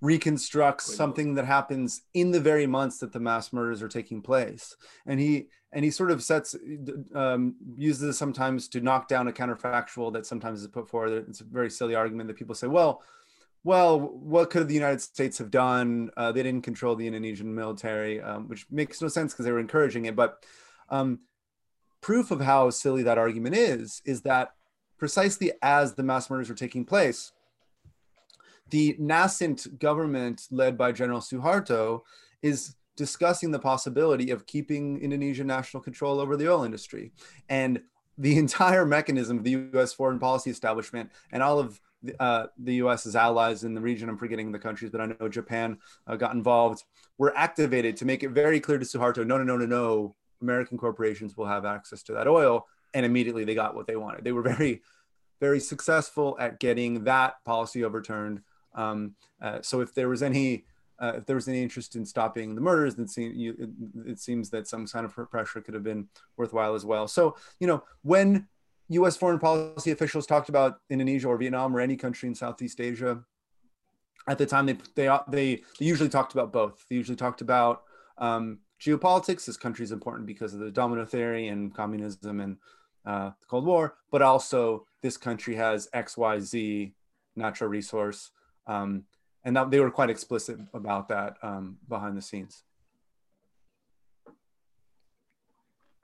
reconstructs something that happens in the very months that the mass murders are taking place. And he and he sort of sets um, uses this sometimes to knock down a counterfactual that sometimes is put forward. It's a very silly argument that people say well well what could the united states have done? Uh, they didn't control the indonesian military um, which makes no sense because they were encouraging it. But um, proof of how silly that argument is is that precisely as the mass murders are taking place the nascent government led by General Suharto is discussing the possibility of keeping Indonesian national control over the oil industry. And the entire mechanism of the US foreign policy establishment and all of the, uh, the US's allies in the region, I'm forgetting the countries, but I know Japan uh, got involved, were activated to make it very clear to Suharto no, no, no, no, no, American corporations will have access to that oil. And immediately they got what they wanted. They were very, very successful at getting that policy overturned um, uh, so if there was any uh, if there was any interest in stopping the murders, then see, you, it, it, seems that some kind of pressure could have been worthwhile as well. So you know when U.S. foreign policy officials talked about Indonesia or Vietnam or any country in Southeast Asia, at the time they they they, they usually talked about both. They usually talked about um, geopolitics. This country is important because of the domino theory and communism and uh, the Cold War, but also this country has X, Y, Z natural resource um, and that, they were quite explicit about that um, behind the scenes.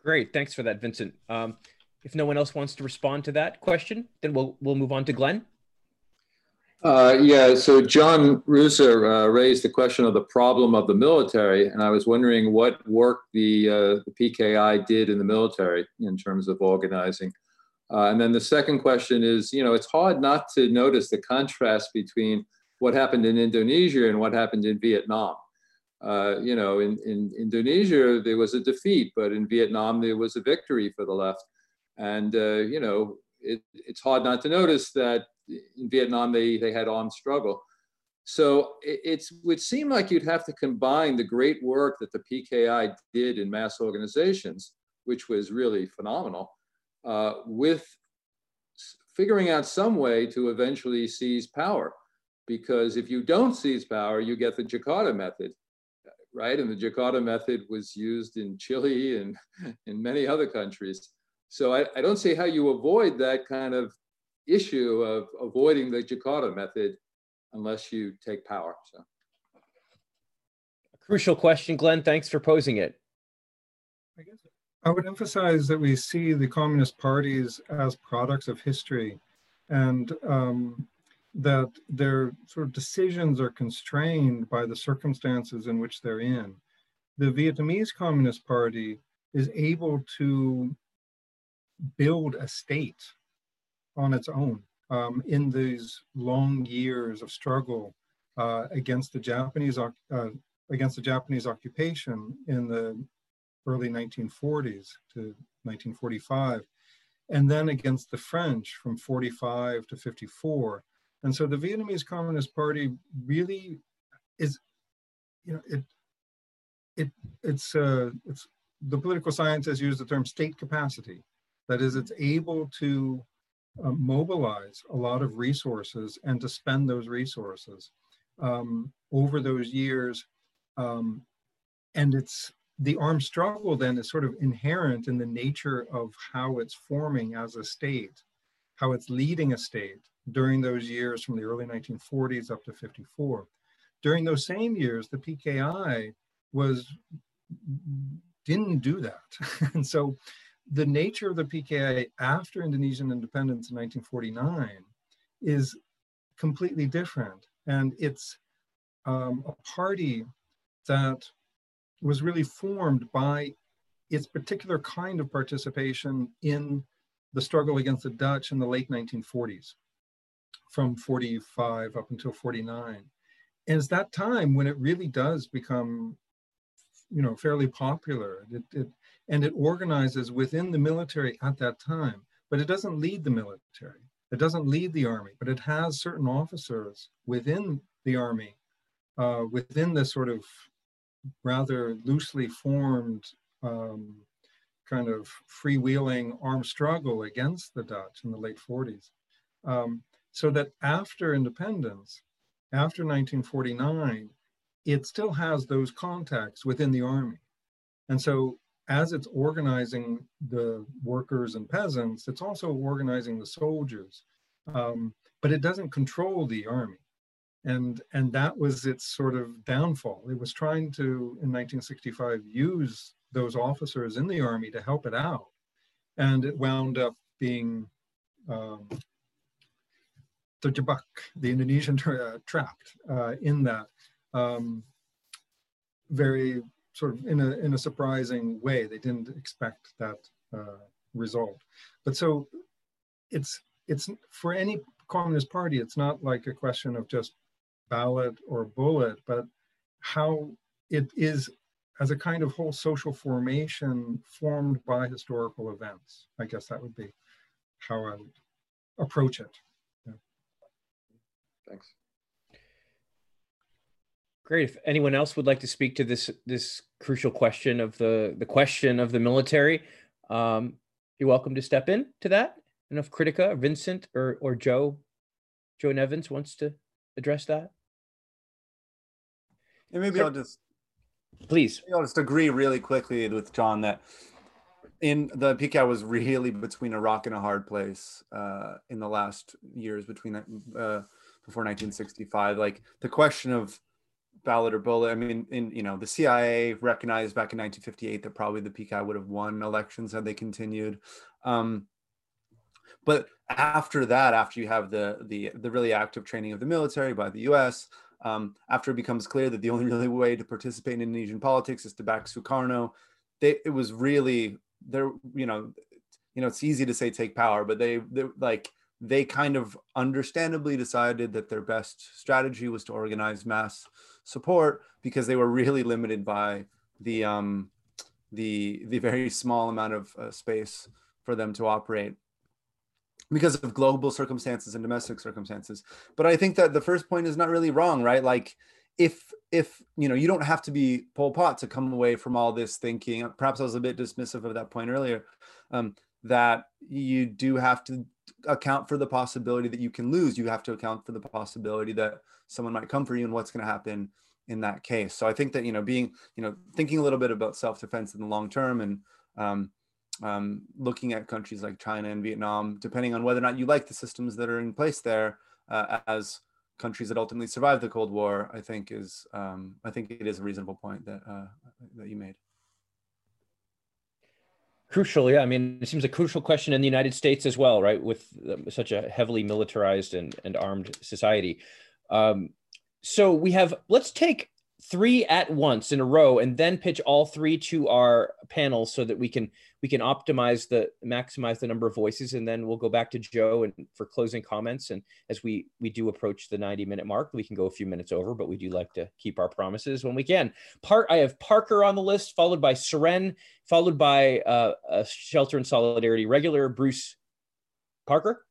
Great, thanks for that, Vincent. Um, if no one else wants to respond to that question, then we'll we'll move on to Glenn. Uh, yeah, so John Roosa uh, raised the question of the problem of the military, and I was wondering what work the, uh, the PKI did in the military in terms of organizing. Uh, and then the second question is, you know, it's hard not to notice the contrast between what happened in Indonesia and what happened in Vietnam. Uh, you know, in, in Indonesia, there was a defeat, but in Vietnam, there was a victory for the left. And, uh, you know, it, it's hard not to notice that in Vietnam, they, they had armed struggle. So it would seem like you'd have to combine the great work that the PKI did in mass organizations, which was really phenomenal, uh, with figuring out some way to eventually seize power. Because if you don't seize power, you get the Jakarta method, right? And the Jakarta method was used in Chile and in many other countries. So I, I don't see how you avoid that kind of issue of avoiding the Jakarta method unless you take power. So, a crucial question, Glenn. Thanks for posing it. I would emphasize that we see the communist parties as products of history, and um, that their sort of decisions are constrained by the circumstances in which they're in. The Vietnamese Communist Party is able to build a state on its own um, in these long years of struggle uh, against the Japanese uh, against the Japanese occupation in the early 1940s to 1945, and then against the French from 45 to 54. And so the Vietnamese Communist Party really is, you know, it, it, it's, uh, it's the political scientists use the term state capacity. That is, it's able to uh, mobilize a lot of resources and to spend those resources um, over those years. Um, and it's the armed struggle then is sort of inherent in the nature of how it's forming as a state, how it's leading a state during those years from the early 1940s up to 54. During those same years, the PKI was didn't do that. and so the nature of the PKI after Indonesian independence in 1949 is completely different. And it's um, a party that was really formed by its particular kind of participation in the struggle against the Dutch in the late 1940s, from 45 up until 49. And it's that time when it really does become, you know, fairly popular. It, it, and it organizes within the military at that time, but it doesn't lead the military. It doesn't lead the army, but it has certain officers within the army, uh, within this sort of rather loosely formed um, kind of freewheeling armed struggle against the Dutch in the late 40s. Um, so that after independence, after 1949, it still has those contacts within the army. And so as it's organizing the workers and peasants, it's also organizing the soldiers. Um, but it doesn't control the army and and that was its sort of downfall. It was trying to in 1965 use those officers in the army to help it out, and it wound up being um, terjebak, the Indonesian tra- uh, trapped uh, in that um, very sort of in a in a surprising way. They didn't expect that uh, result, but so it's it's for any communist party. It's not like a question of just ballot or bullet, but how it is as a kind of whole social formation formed by historical events. I guess that would be how I would approach it. Yeah. Thanks. Great. If anyone else would like to speak to this this crucial question of the the question of the military, um, you're welcome to step in to that. And if Krithika, Vincent, or or Joe, Joe Nevins wants to address that. And maybe I'll just please. I'll just agree really quickly with John that in the PKI was really between a rock and a hard place uh, in the last years between uh, before 1965. Like the question of ballot or bullet. I mean, in you know, the CIA recognized back in 1958 that probably the PKI would have won elections had they continued. Um, but after that, after you have the the the really active training of the military by the U.S., um, after it becomes clear that the only really way to participate in Indonesian politics is to back Sukarno, they, it was really there. You know, you know, it's easy to say take power, but they, they like they kind of understandably decided that their best strategy was to organize mass support because they were really limited by the um, the the very small amount of uh, space for them to operate because of global circumstances and domestic circumstances. But I think that the first point is not really wrong, right? Like if if you know you don't have to be Pol Pot to come away from all this thinking. Perhaps I was a bit dismissive of that point earlier. Um, that you do have to account for the possibility that you can lose. You have to account for the possibility that someone might come for you and what's going to happen in that case. So I think that you know being you know thinking a little bit about self defense in the long term and um, um, looking at countries like China and Vietnam, depending on whether or not you like the systems that are in place there, uh, as countries that ultimately survived the Cold War, I think is um, I think it is a reasonable point that uh, that you made. Crucial, yeah. I mean, it seems a crucial question in the United States as well, right? With um, such a heavily militarized and, and armed society. Um, so we have, let's take three at once in a row and then pitch all three to our panel so that we can we can optimize the maximize the number of voices. And then we'll go back to joe and for closing comments. And as we we do approach the 90 minute mark we can go a few minutes over but we do like to keep our promises when we can. Part i have parker on the list followed by seren followed by uh, a Shelter in Solidarity regular bruce parker.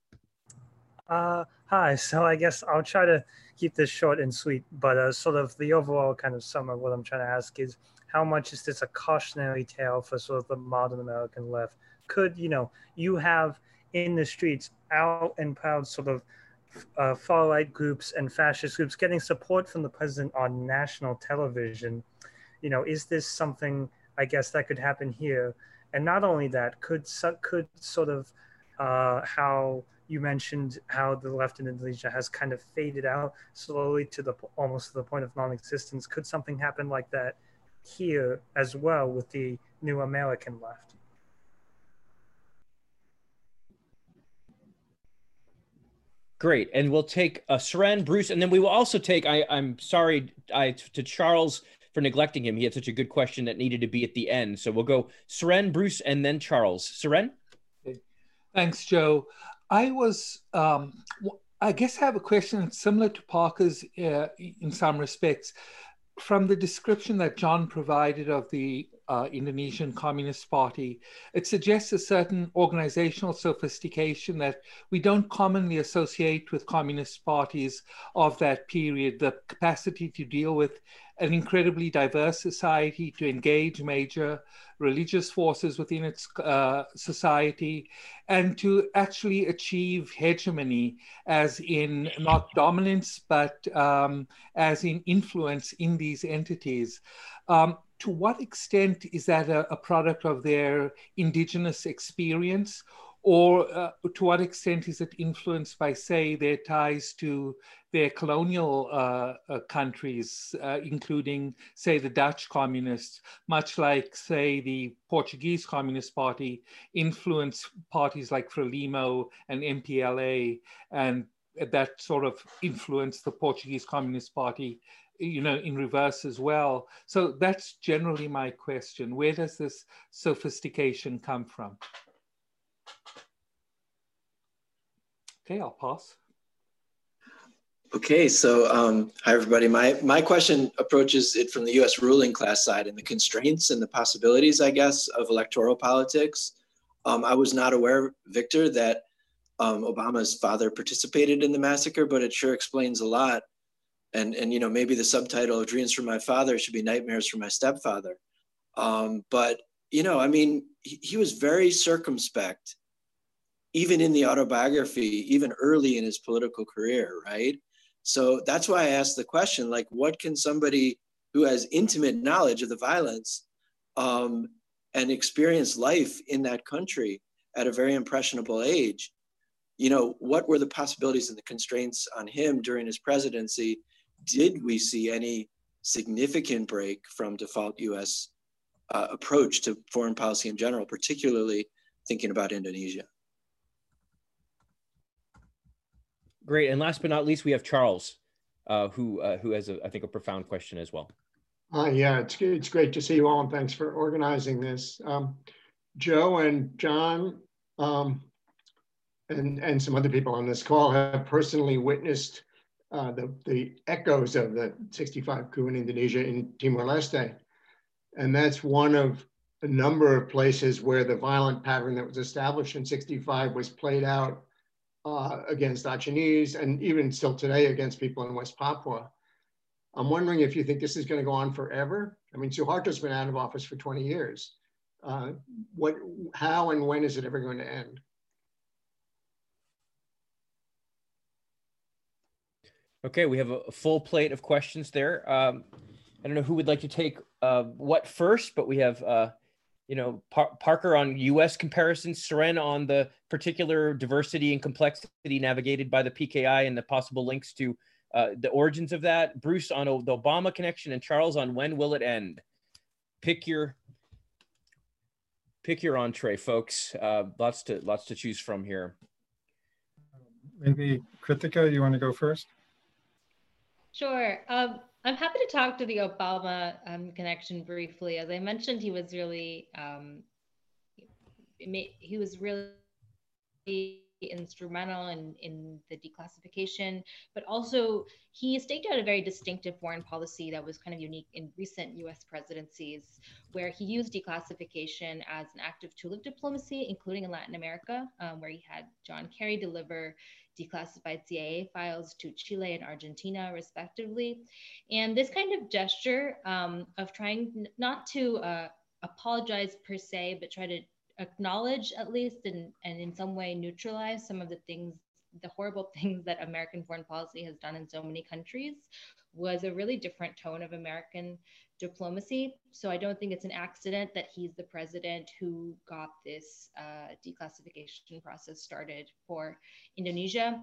Uh hi. So i guess i'll try to keep this short and sweet, but uh, sort of the overall kind of sum of what I'm trying to ask is how much is this a cautionary tale for sort of the modern American left? Could, you know, you have in the streets out and proud sort of uh, far right groups and fascist groups getting support from the president on national television? You know, is this something I guess that could happen here? And not only that, could could sort of uh, how you mentioned how the left in Indonesia has kind of faded out slowly to the almost to the point of non-existence. Could something happen like that here as well with the new American left? Great, and we'll take uh, Seren, Bruce, and then we will also take. I, I'm sorry, I to Charles for neglecting him. He had such a good question that needed to be at the end. So we'll go Seren, Bruce, and then Charles. Seren. Thanks, Joe. I was, um, I guess, I have a question similar to Parker's uh, in some respects. From the description that John provided of the uh, Indonesian Communist Party, it suggests a certain organizational sophistication that we don't commonly associate with communist parties of that period, the capacity to deal with an incredibly diverse society, to engage major religious forces within its uh, society, and to actually achieve hegemony, as in not dominance, but um, as in influence in these entities. Um, to what extent is that a, a, product of their indigenous experience? Or uh, to what extent is it influenced by, say, their ties to their colonial uh, uh, countries, uh, including, say, the Dutch communists, much like, say, the Portuguese Communist Party influenced parties like Frelimo and MPLA, and that sort of influenced the Portuguese Communist Party you know in reverse as well. So that's generally my question. Where does this sophistication come from okay i'll pause. Okay, so um, hi everybody. My my question approaches it from the U.S. ruling class side and the constraints and the possibilities, I guess, of electoral politics. Um, I was not aware, Victor, that um, Obama's father participated in the massacre, but it sure explains a lot. And and you know maybe the subtitle of "Dreams from My Father" should be "Nightmares from My Stepfather." Um, but you know, I mean, he, he was very circumspect, even in the autobiography, even early in his political career, right? So that's why I asked the question like, what can somebody who has intimate knowledge of the violence um, and experienced life in that country at a very impressionable age, you know, what were the possibilities and the constraints on him during his presidency? Did we see any significant break from default US uh, approach to foreign policy in general, particularly thinking about Indonesia? Great. And last but not least, we have Charles, uh, who uh, who has, a, I think, a profound question as well. Uh, yeah, it's, it's great to see you all, and thanks for organizing this. Um, Joe and John um, and, and some other people on this call have personally witnessed uh, the, the echoes of the 65 coup in Indonesia in Timor-Leste. And that's one of a number of places where the violent pattern that was established in 65 was played out uh, against Acehnese and even still today against people in West Papua. I'm wondering if you think this is going to go on forever. I mean, Suharto's been out of office for 20 years. Uh, what, how and when is it ever going to end? Okay, we have a full plate of questions there. Um, I don't know who would like to take uh, what first, but we have uh, you know, Par- Parker on U.S. comparisons, Seren on the particular diversity and complexity navigated by the PKI and the possible links to uh, the origins of that. Bruce on the Obama connection, and Charles on when will it end. Pick your pick your entree, folks. Uh, lots to lots to choose from here. Maybe Krithika, you want to go first? Sure. Um, I'm happy to talk to the Obama um, connection briefly. As I mentioned, he was really um, he was really instrumental in, in the declassification, but also he staked out a very distinctive foreign policy that was kind of unique in recent US presidencies, where he used declassification as an active tool of diplomacy, including in Latin America, um, where he had John Kerry deliver declassified CIA files to Chile and Argentina, respectively. And this kind of gesture um, of trying not to uh, apologize per se, but try to acknowledge at least and, and in some way neutralize some of the things the horrible things that American foreign policy has done in so many countries was a really different tone of American diplomacy. So I don't think it's an accident that he's the president who got this uh, declassification process started for Indonesia.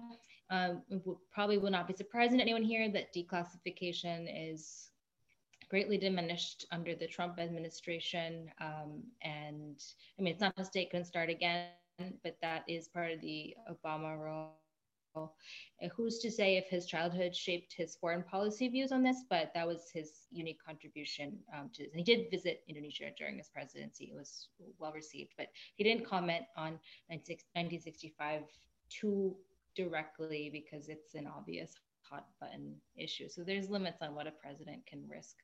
Um, probably will not be surprising to anyone here that declassification is greatly diminished under the Trump administration. Um, and I mean, it's not a state can start again, but that is part of the Obama role. And who's to say if his childhood shaped his foreign policy views on this? But that was his unique contribution um, to this. And he did visit Indonesia during his presidency. It was well received, but he didn't comment on 1965 too directly because it's an obvious hot button issue. So there's limits on what a president can risk.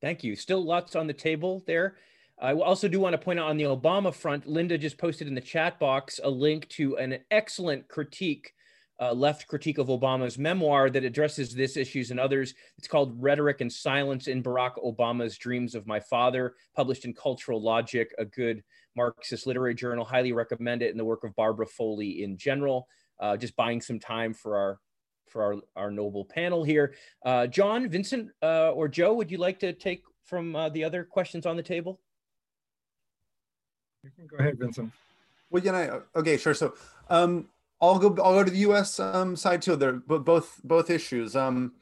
Thank you. Still lots on the table there. I also do want to point out on the Obama front, Linda just posted in the chat box a link to an excellent critique, uh, left critique of Obama's memoir that addresses this issues and others. It's called Rhetoric and Silence in Barack Obama's Dreams of My Father, published in Cultural Logic, a good Marxist literary journal. Highly recommend it, and the work of Barbara Foley in general. Uh, just buying some time for our for our, our noble panel here. Uh, John, Vincent, uh, or Joe, would you like to take from uh, the other questions on the table? You can go ahead, Vincent. Well, you know, okay, sure. So um, I'll go. I'll go to the U.S. Um, side too. There, but both both issues. Um,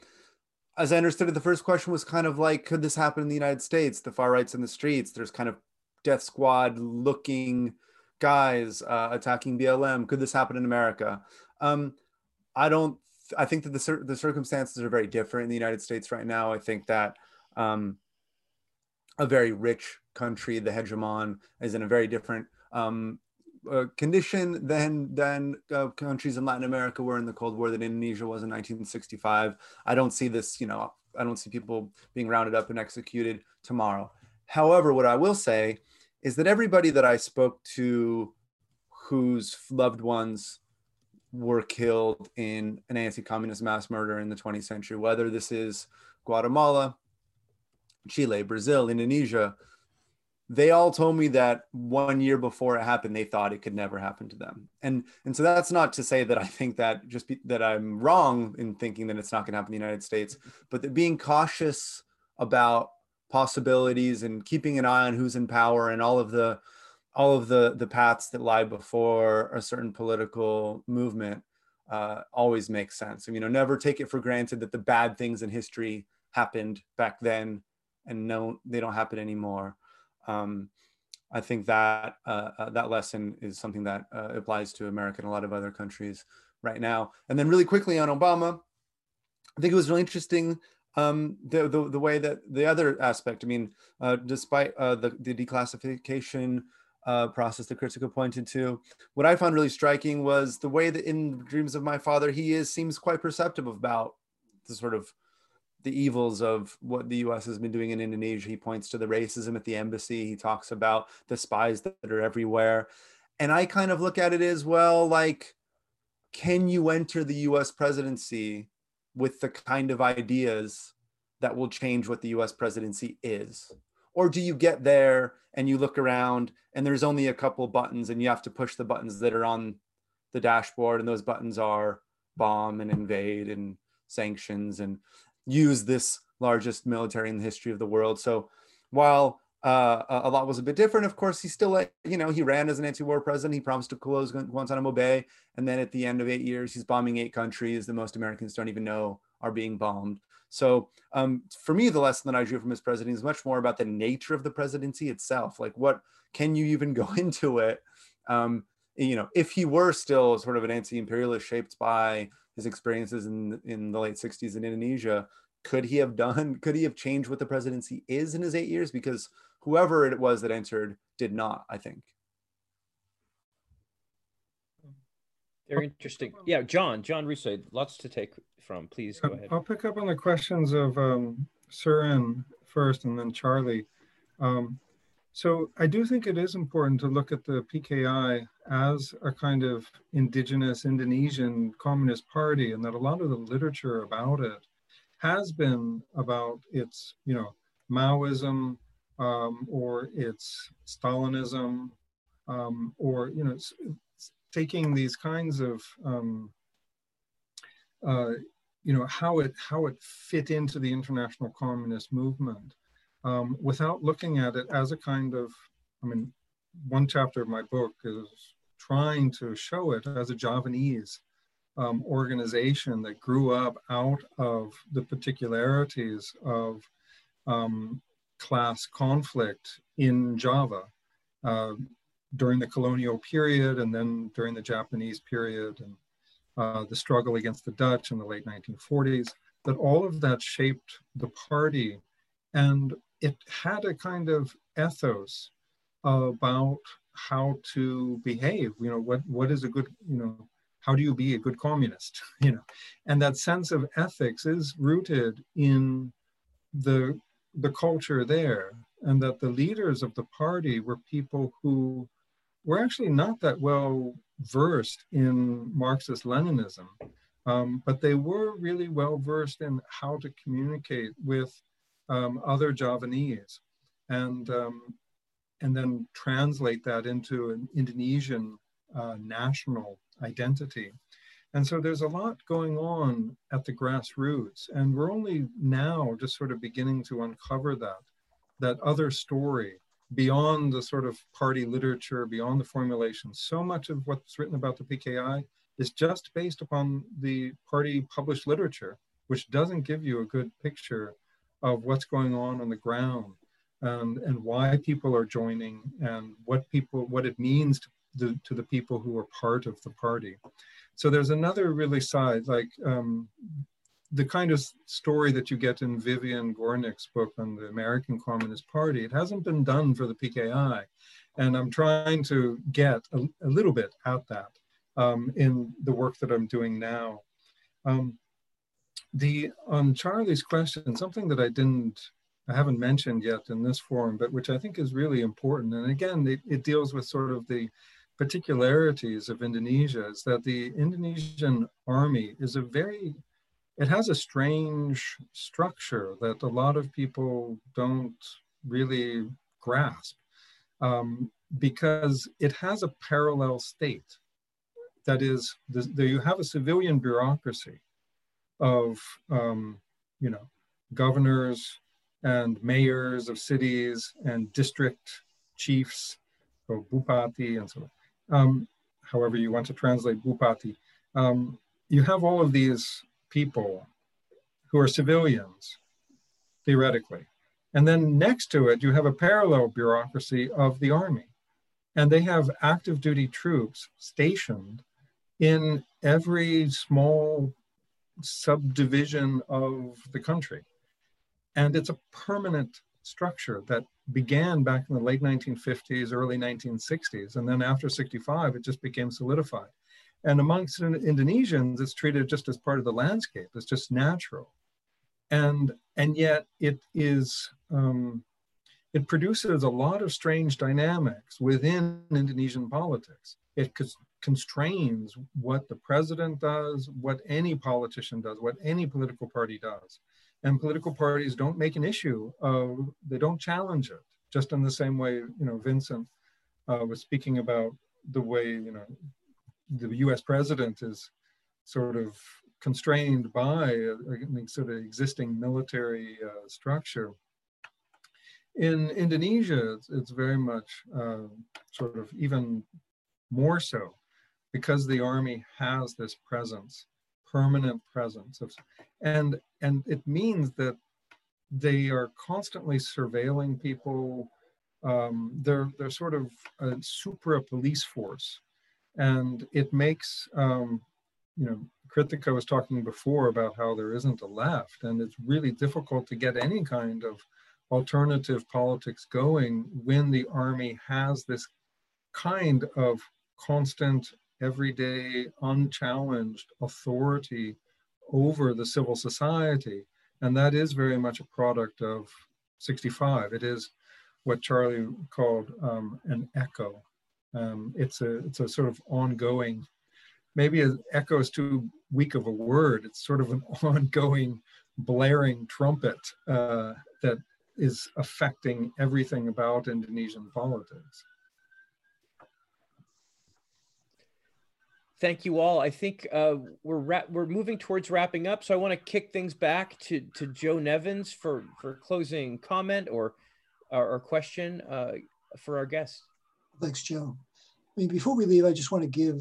as I understood it, the first question was kind of like, could this happen in the United States? The far right's in the streets. There's kind of death squad looking guys uh, attacking BLM. Could this happen in America? Um, I don't I think that the, the circumstances are very different in the United States right now. I think that um, a very rich country, the hegemon, is in a very different um, uh, condition than than uh, countries in Latin America were in the Cold War, that Indonesia was in 1965. I don't see this, you know, I don't see people being rounded up and executed tomorrow. However, what I will say is that everybody that I spoke to whose loved ones were killed in an anti-communist mass murder in the 20th century, whether this is Guatemala, Chile, Brazil, Indonesia, they all told me that one year before it happened, they thought it could never happen to them. And, and so that's not to say that I think that just be, that I'm wrong in thinking that it's not going to happen in the United States, but that being cautious about possibilities and keeping an eye on who's in power and all of the all of the the paths that lie before a certain political movement uh, always makes sense. Mean, you know, never take it for granted that the bad things in history happened back then, and no, they don't happen anymore. Um, I think that uh, uh, that lesson is something that uh, applies to America and a lot of other countries right now. And then, really quickly on Obama, I think it was really interesting um, the, the, the way that the other aspect. I mean, uh, despite uh, the the declassification uh, process that Krithika pointed to. What I found really striking was the way that in Dreams of My Father, he is seems quite perceptive about the sort of the evils of what the U.S. has been doing in Indonesia. He points to the racism at the embassy. He talks about the spies that are everywhere, and I kind of look at it as well like, can you enter the U.S. presidency with the kind of ideas that will change what the U.S. presidency is? Or do you get there and you look around and there's only a couple buttons and you have to push the buttons that are on the dashboard and those buttons are bomb and invade and sanctions and use this largest military in the history of the world. So while uh, a lot was a bit different. Of course, he still, you know, he ran as an anti-war president. He promised to close Guantanamo Bay, and then at the end of eight years, he's bombing eight countries that most Americans don't even know are being bombed. So um, for me, the lesson that I drew from his presidency is much more about the nature of the presidency itself. Like, what can you even go into it? Um, you know, if he were still sort of an anti-imperialist shaped by his experiences in in the late 60s in Indonesia, could he have done? Could he have changed what the presidency is in his eight years? Because whoever it was that entered did not. I think. Very interesting. Yeah, John, John Roosa, lots to take from. Please go ahead. I'll pick up on the questions of um, Seren first and then Charlie. Um, so I do think it is important to look at the PKI as a kind of indigenous Indonesian communist party and that a lot of the literature about it has been about its, you know, Maoism um, or its Stalinism um, or, you know, taking these kinds of um, uh, you know how it how it fit into the international communist movement um, without looking at it as a kind of i mean one chapter of my book is trying to show it as a javanese um, organization that grew up out of the particularities of um, class conflict in java uh, during the colonial period and then during the Japanese period and uh, the struggle against the Dutch in the late 1940s, that all of that shaped the party. And it had a kind of ethos about how to behave, you know, what, what is a good, you know, how do you be a good communist, you know? And that sense of ethics is rooted in the, the culture there and that the leaders of the party were people who were actually not that well versed in Marxist Leninism, um, but they were really well versed in how to communicate with um, other Javanese and, um, and then translate that into an Indonesian uh, national identity. And so there's a lot going on at the grassroots, and we're only now just sort of beginning to uncover that, that other story beyond the sort of party literature, beyond the formulation. So much of what's written about the PKI is just based upon the party published literature, which doesn't give you a good picture of what's going on on the ground and, and why people are joining and what people what it means to the, to the people who are part of the party. So there's another really side, like um, the kind of story that you get in Vivian Gornick's book on the American Communist Party, it hasn't been done for the PKI. And I'm trying to get a, a little bit at that um, in the work that I'm doing now. Um, the on Charlie's question, something that I didn't, I haven't mentioned yet in this forum, but which I think is really important. And again, it, it deals with sort of the particularities of Indonesia is that the Indonesian army is a very it has a strange structure that a lot of people don't really grasp um, because it has a parallel state. That is, the, the, you have a civilian bureaucracy of, um, you know, governors and mayors of cities and district chiefs, or bupati and so on. Um, however you want to translate bupati. Um, you have all of these people who are civilians, theoretically. And then next to it, you have a parallel bureaucracy of the army. And they have active duty troops stationed in every small subdivision of the country. And it's a permanent structure that began back in the late 1950s, early 1960s. And then after 65, it just became solidified. And amongst Indonesians, it's treated just as part of the landscape. It's just natural. And, and yet it is, um, it produces a lot of strange dynamics within Indonesian politics. It constrains what the president does, what any politician does, what any political party does. And political parties don't make an issue of, they don't challenge it, just in the same way, you know, Vincent uh, was speaking about the way, you know, the US president is sort of constrained by a, a sort of existing military uh, structure. In Indonesia, it's, it's very much uh, sort of even more so because the army has this presence, permanent presence. Of, and, and it means that they are constantly surveilling people. Um, they're, they're sort of a supra police force. And it makes, um, you know, Krithika was talking before about how there isn't a left, and it's really difficult to get any kind of alternative politics going when the army has this kind of constant, everyday, unchallenged authority over the civil society. And that is very much a product of 65. It is what Charlie called um, an echo. Um, it's a it's a sort of ongoing maybe an echo is too weak of a word. It's sort of an ongoing blaring trumpet uh, that is affecting everything about Indonesian politics. Thank you all. I think uh, we're ra- we're moving towards wrapping up, so I want to kick things back to to Joe Nevins for for closing comment or or, or question uh, for our guest. Thanks, Joe. I mean, before we leave, I just want to give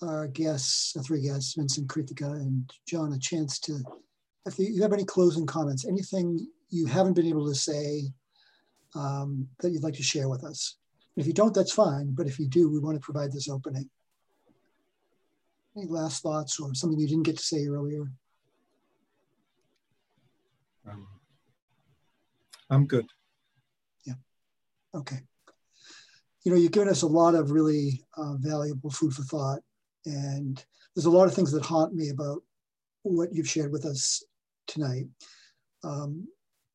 our guests, our three guests, Vincent, Krithika, and John, a chance to, if you have any closing comments, anything you haven't been able to say um, that you'd like to share with us. If you don't, that's fine. But if you do, we want to provide this opening. Any last thoughts or something you didn't get to say earlier? Um, I'm good. Yeah. Okay. You know, you've given us a lot of really uh, valuable food for thought. And there's a lot of things that haunt me about what you've shared with us tonight. Um,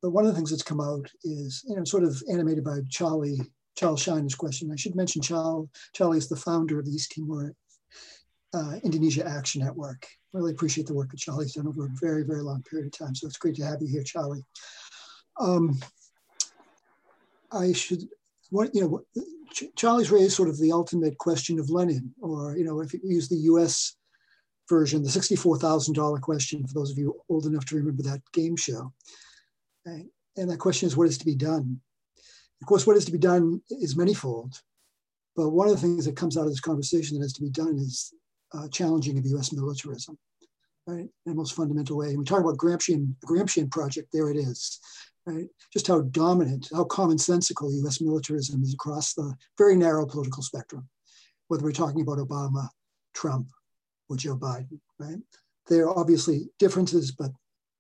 but one of the things that's come out is, you know, sort of animated by Charlie, Charles Scheiner's question. I should mention Charlie, Charlie is the founder of the East Timor uh, Indonesia Action Network. Really appreciate the work that Charlie's done over a very, very long period of time. So it's great to have you here, Charlie. Um, I should, what, you know, Charlie's raised sort of the ultimate question of Lenin, or, you know, if you use the US version, the $64,000 question, for those of you old enough to remember that game show. And that question is what is to be done? Of course, what is to be done is manifold. But one of the things that comes out of this conversation that has to be done is uh, challenging of US militarism, right? In the most fundamental way. And we talk about Gramscian, Gramscian project, there it is right? Just how dominant, how commonsensical US militarism is across the very narrow political spectrum, whether we're talking about Obama, Trump, or Joe Biden, right? There are obviously differences, but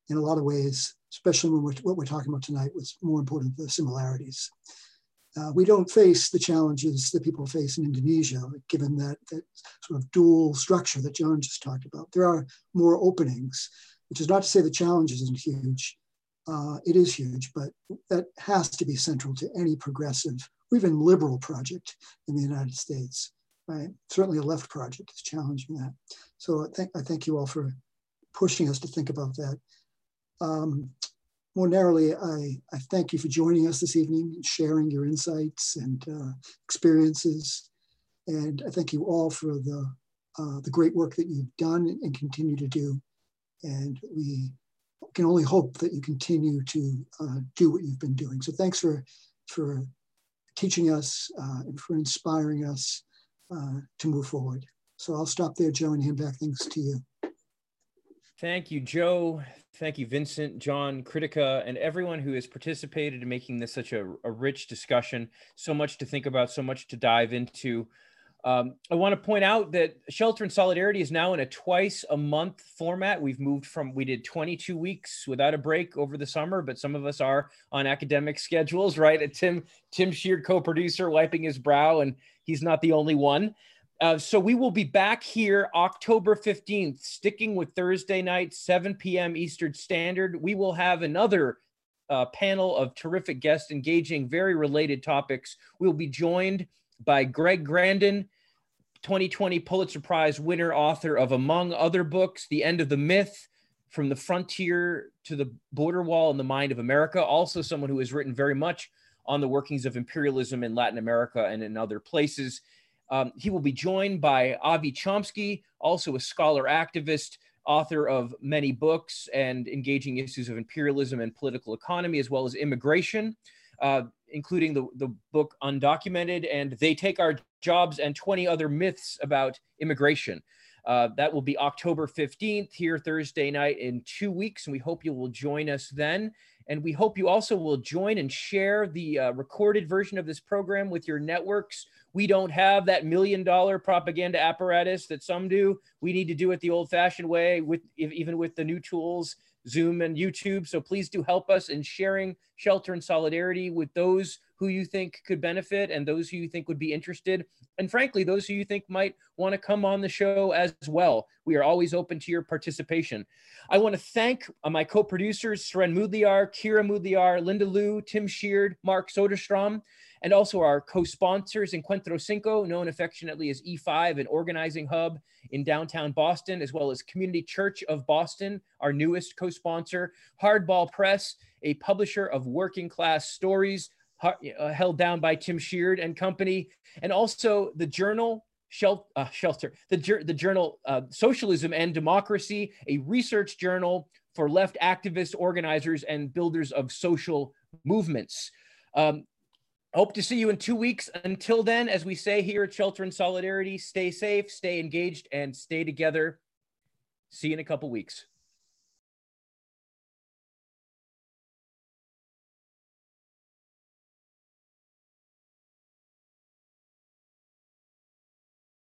in a lot of ways, especially when we're, what we're talking about tonight, was more important, the similarities. Uh, we don't face the challenges that people face in Indonesia, given that, that sort of dual structure that John just talked about. There are more openings, which is not to say the challenge isn't huge, uh, it is huge, but that has to be central to any progressive or even liberal project in the United States. Right? Certainly, a left project is challenging that. So I thank I thank you all for pushing us to think about that. Um, more narrowly, I, I thank you for joining us this evening and sharing your insights and uh, experiences. And I thank you all for the, uh, the great work that you've done and continue to do. And we can only hope that you continue to uh, do what you've been doing. So thanks for, for teaching us uh, and for inspiring us uh, to move forward. So I'll stop there, Joe, and hand back things to you. Thank you, Joe. Thank you, Vincent, John, Krithika, and everyone who has participated in making this such a, a rich discussion. So much to think about, so much to dive into. Um, I want to point out that Shelter in Solidarity is now in a twice a month format. We've moved from, we did 22 weeks without a break over the summer, but some of us are on academic schedules, right? Tim, Tim Sheard, co-producer, wiping his brow, and he's not the only one. Uh, so we will be back here October 15th, sticking with Thursday night, 7 p.m. Eastern Standard. We will have another uh, panel of terrific guests engaging very related topics. We'll be joined by Greg Grandin, 2020 Pulitzer Prize winner, author of, among other books, The End of the Myth, From the Frontier to the Border Wall in the Mind of America. Also, someone who has written very much on the workings of imperialism in Latin America and in other places. Um, he will be joined by Avi Chomsky, also a scholar activist, author of many books and engaging issues of imperialism and political economy, as well as immigration. uh, including the, the book Undocumented, and They Take Our Jobs and 20 Other Myths About Immigration. Uh, that will be October 15th here Thursday night in two weeks, and we hope you will join us then. And we hope you also will join and share the uh, recorded version of this program with your networks. We don't have that million dollar propaganda apparatus that some do. We need to do it the old fashioned way with even with the new tools Zoom and YouTube. So please do help us in sharing Shelter in Solidarity with those who you think could benefit and those who you think would be interested. And frankly, those who you think might want to come on the show as well. We are always open to your participation. I want to thank uh, my co producers, Seren Mudliar, Kira Mudliar, Linda Liu, Tim Sheard, Mark Soderstrom, and also our co sponsors, Encuentro Cinco, known affectionately as E5, an organizing hub in downtown Boston, as well as Community Church of Boston, our newest co sponsor, Hardball Press, a publisher of working class stories held down by Tim Sheard and company, and also the journal uh, Shelter, the, the journal uh, Socialism and Democracy, a research journal for left activists, organizers, and builders of social movements. Um, hope to see you in two weeks. Until then, as we say here at Shelter in Solidarity, stay safe, stay engaged, and stay together. See you in a couple weeks.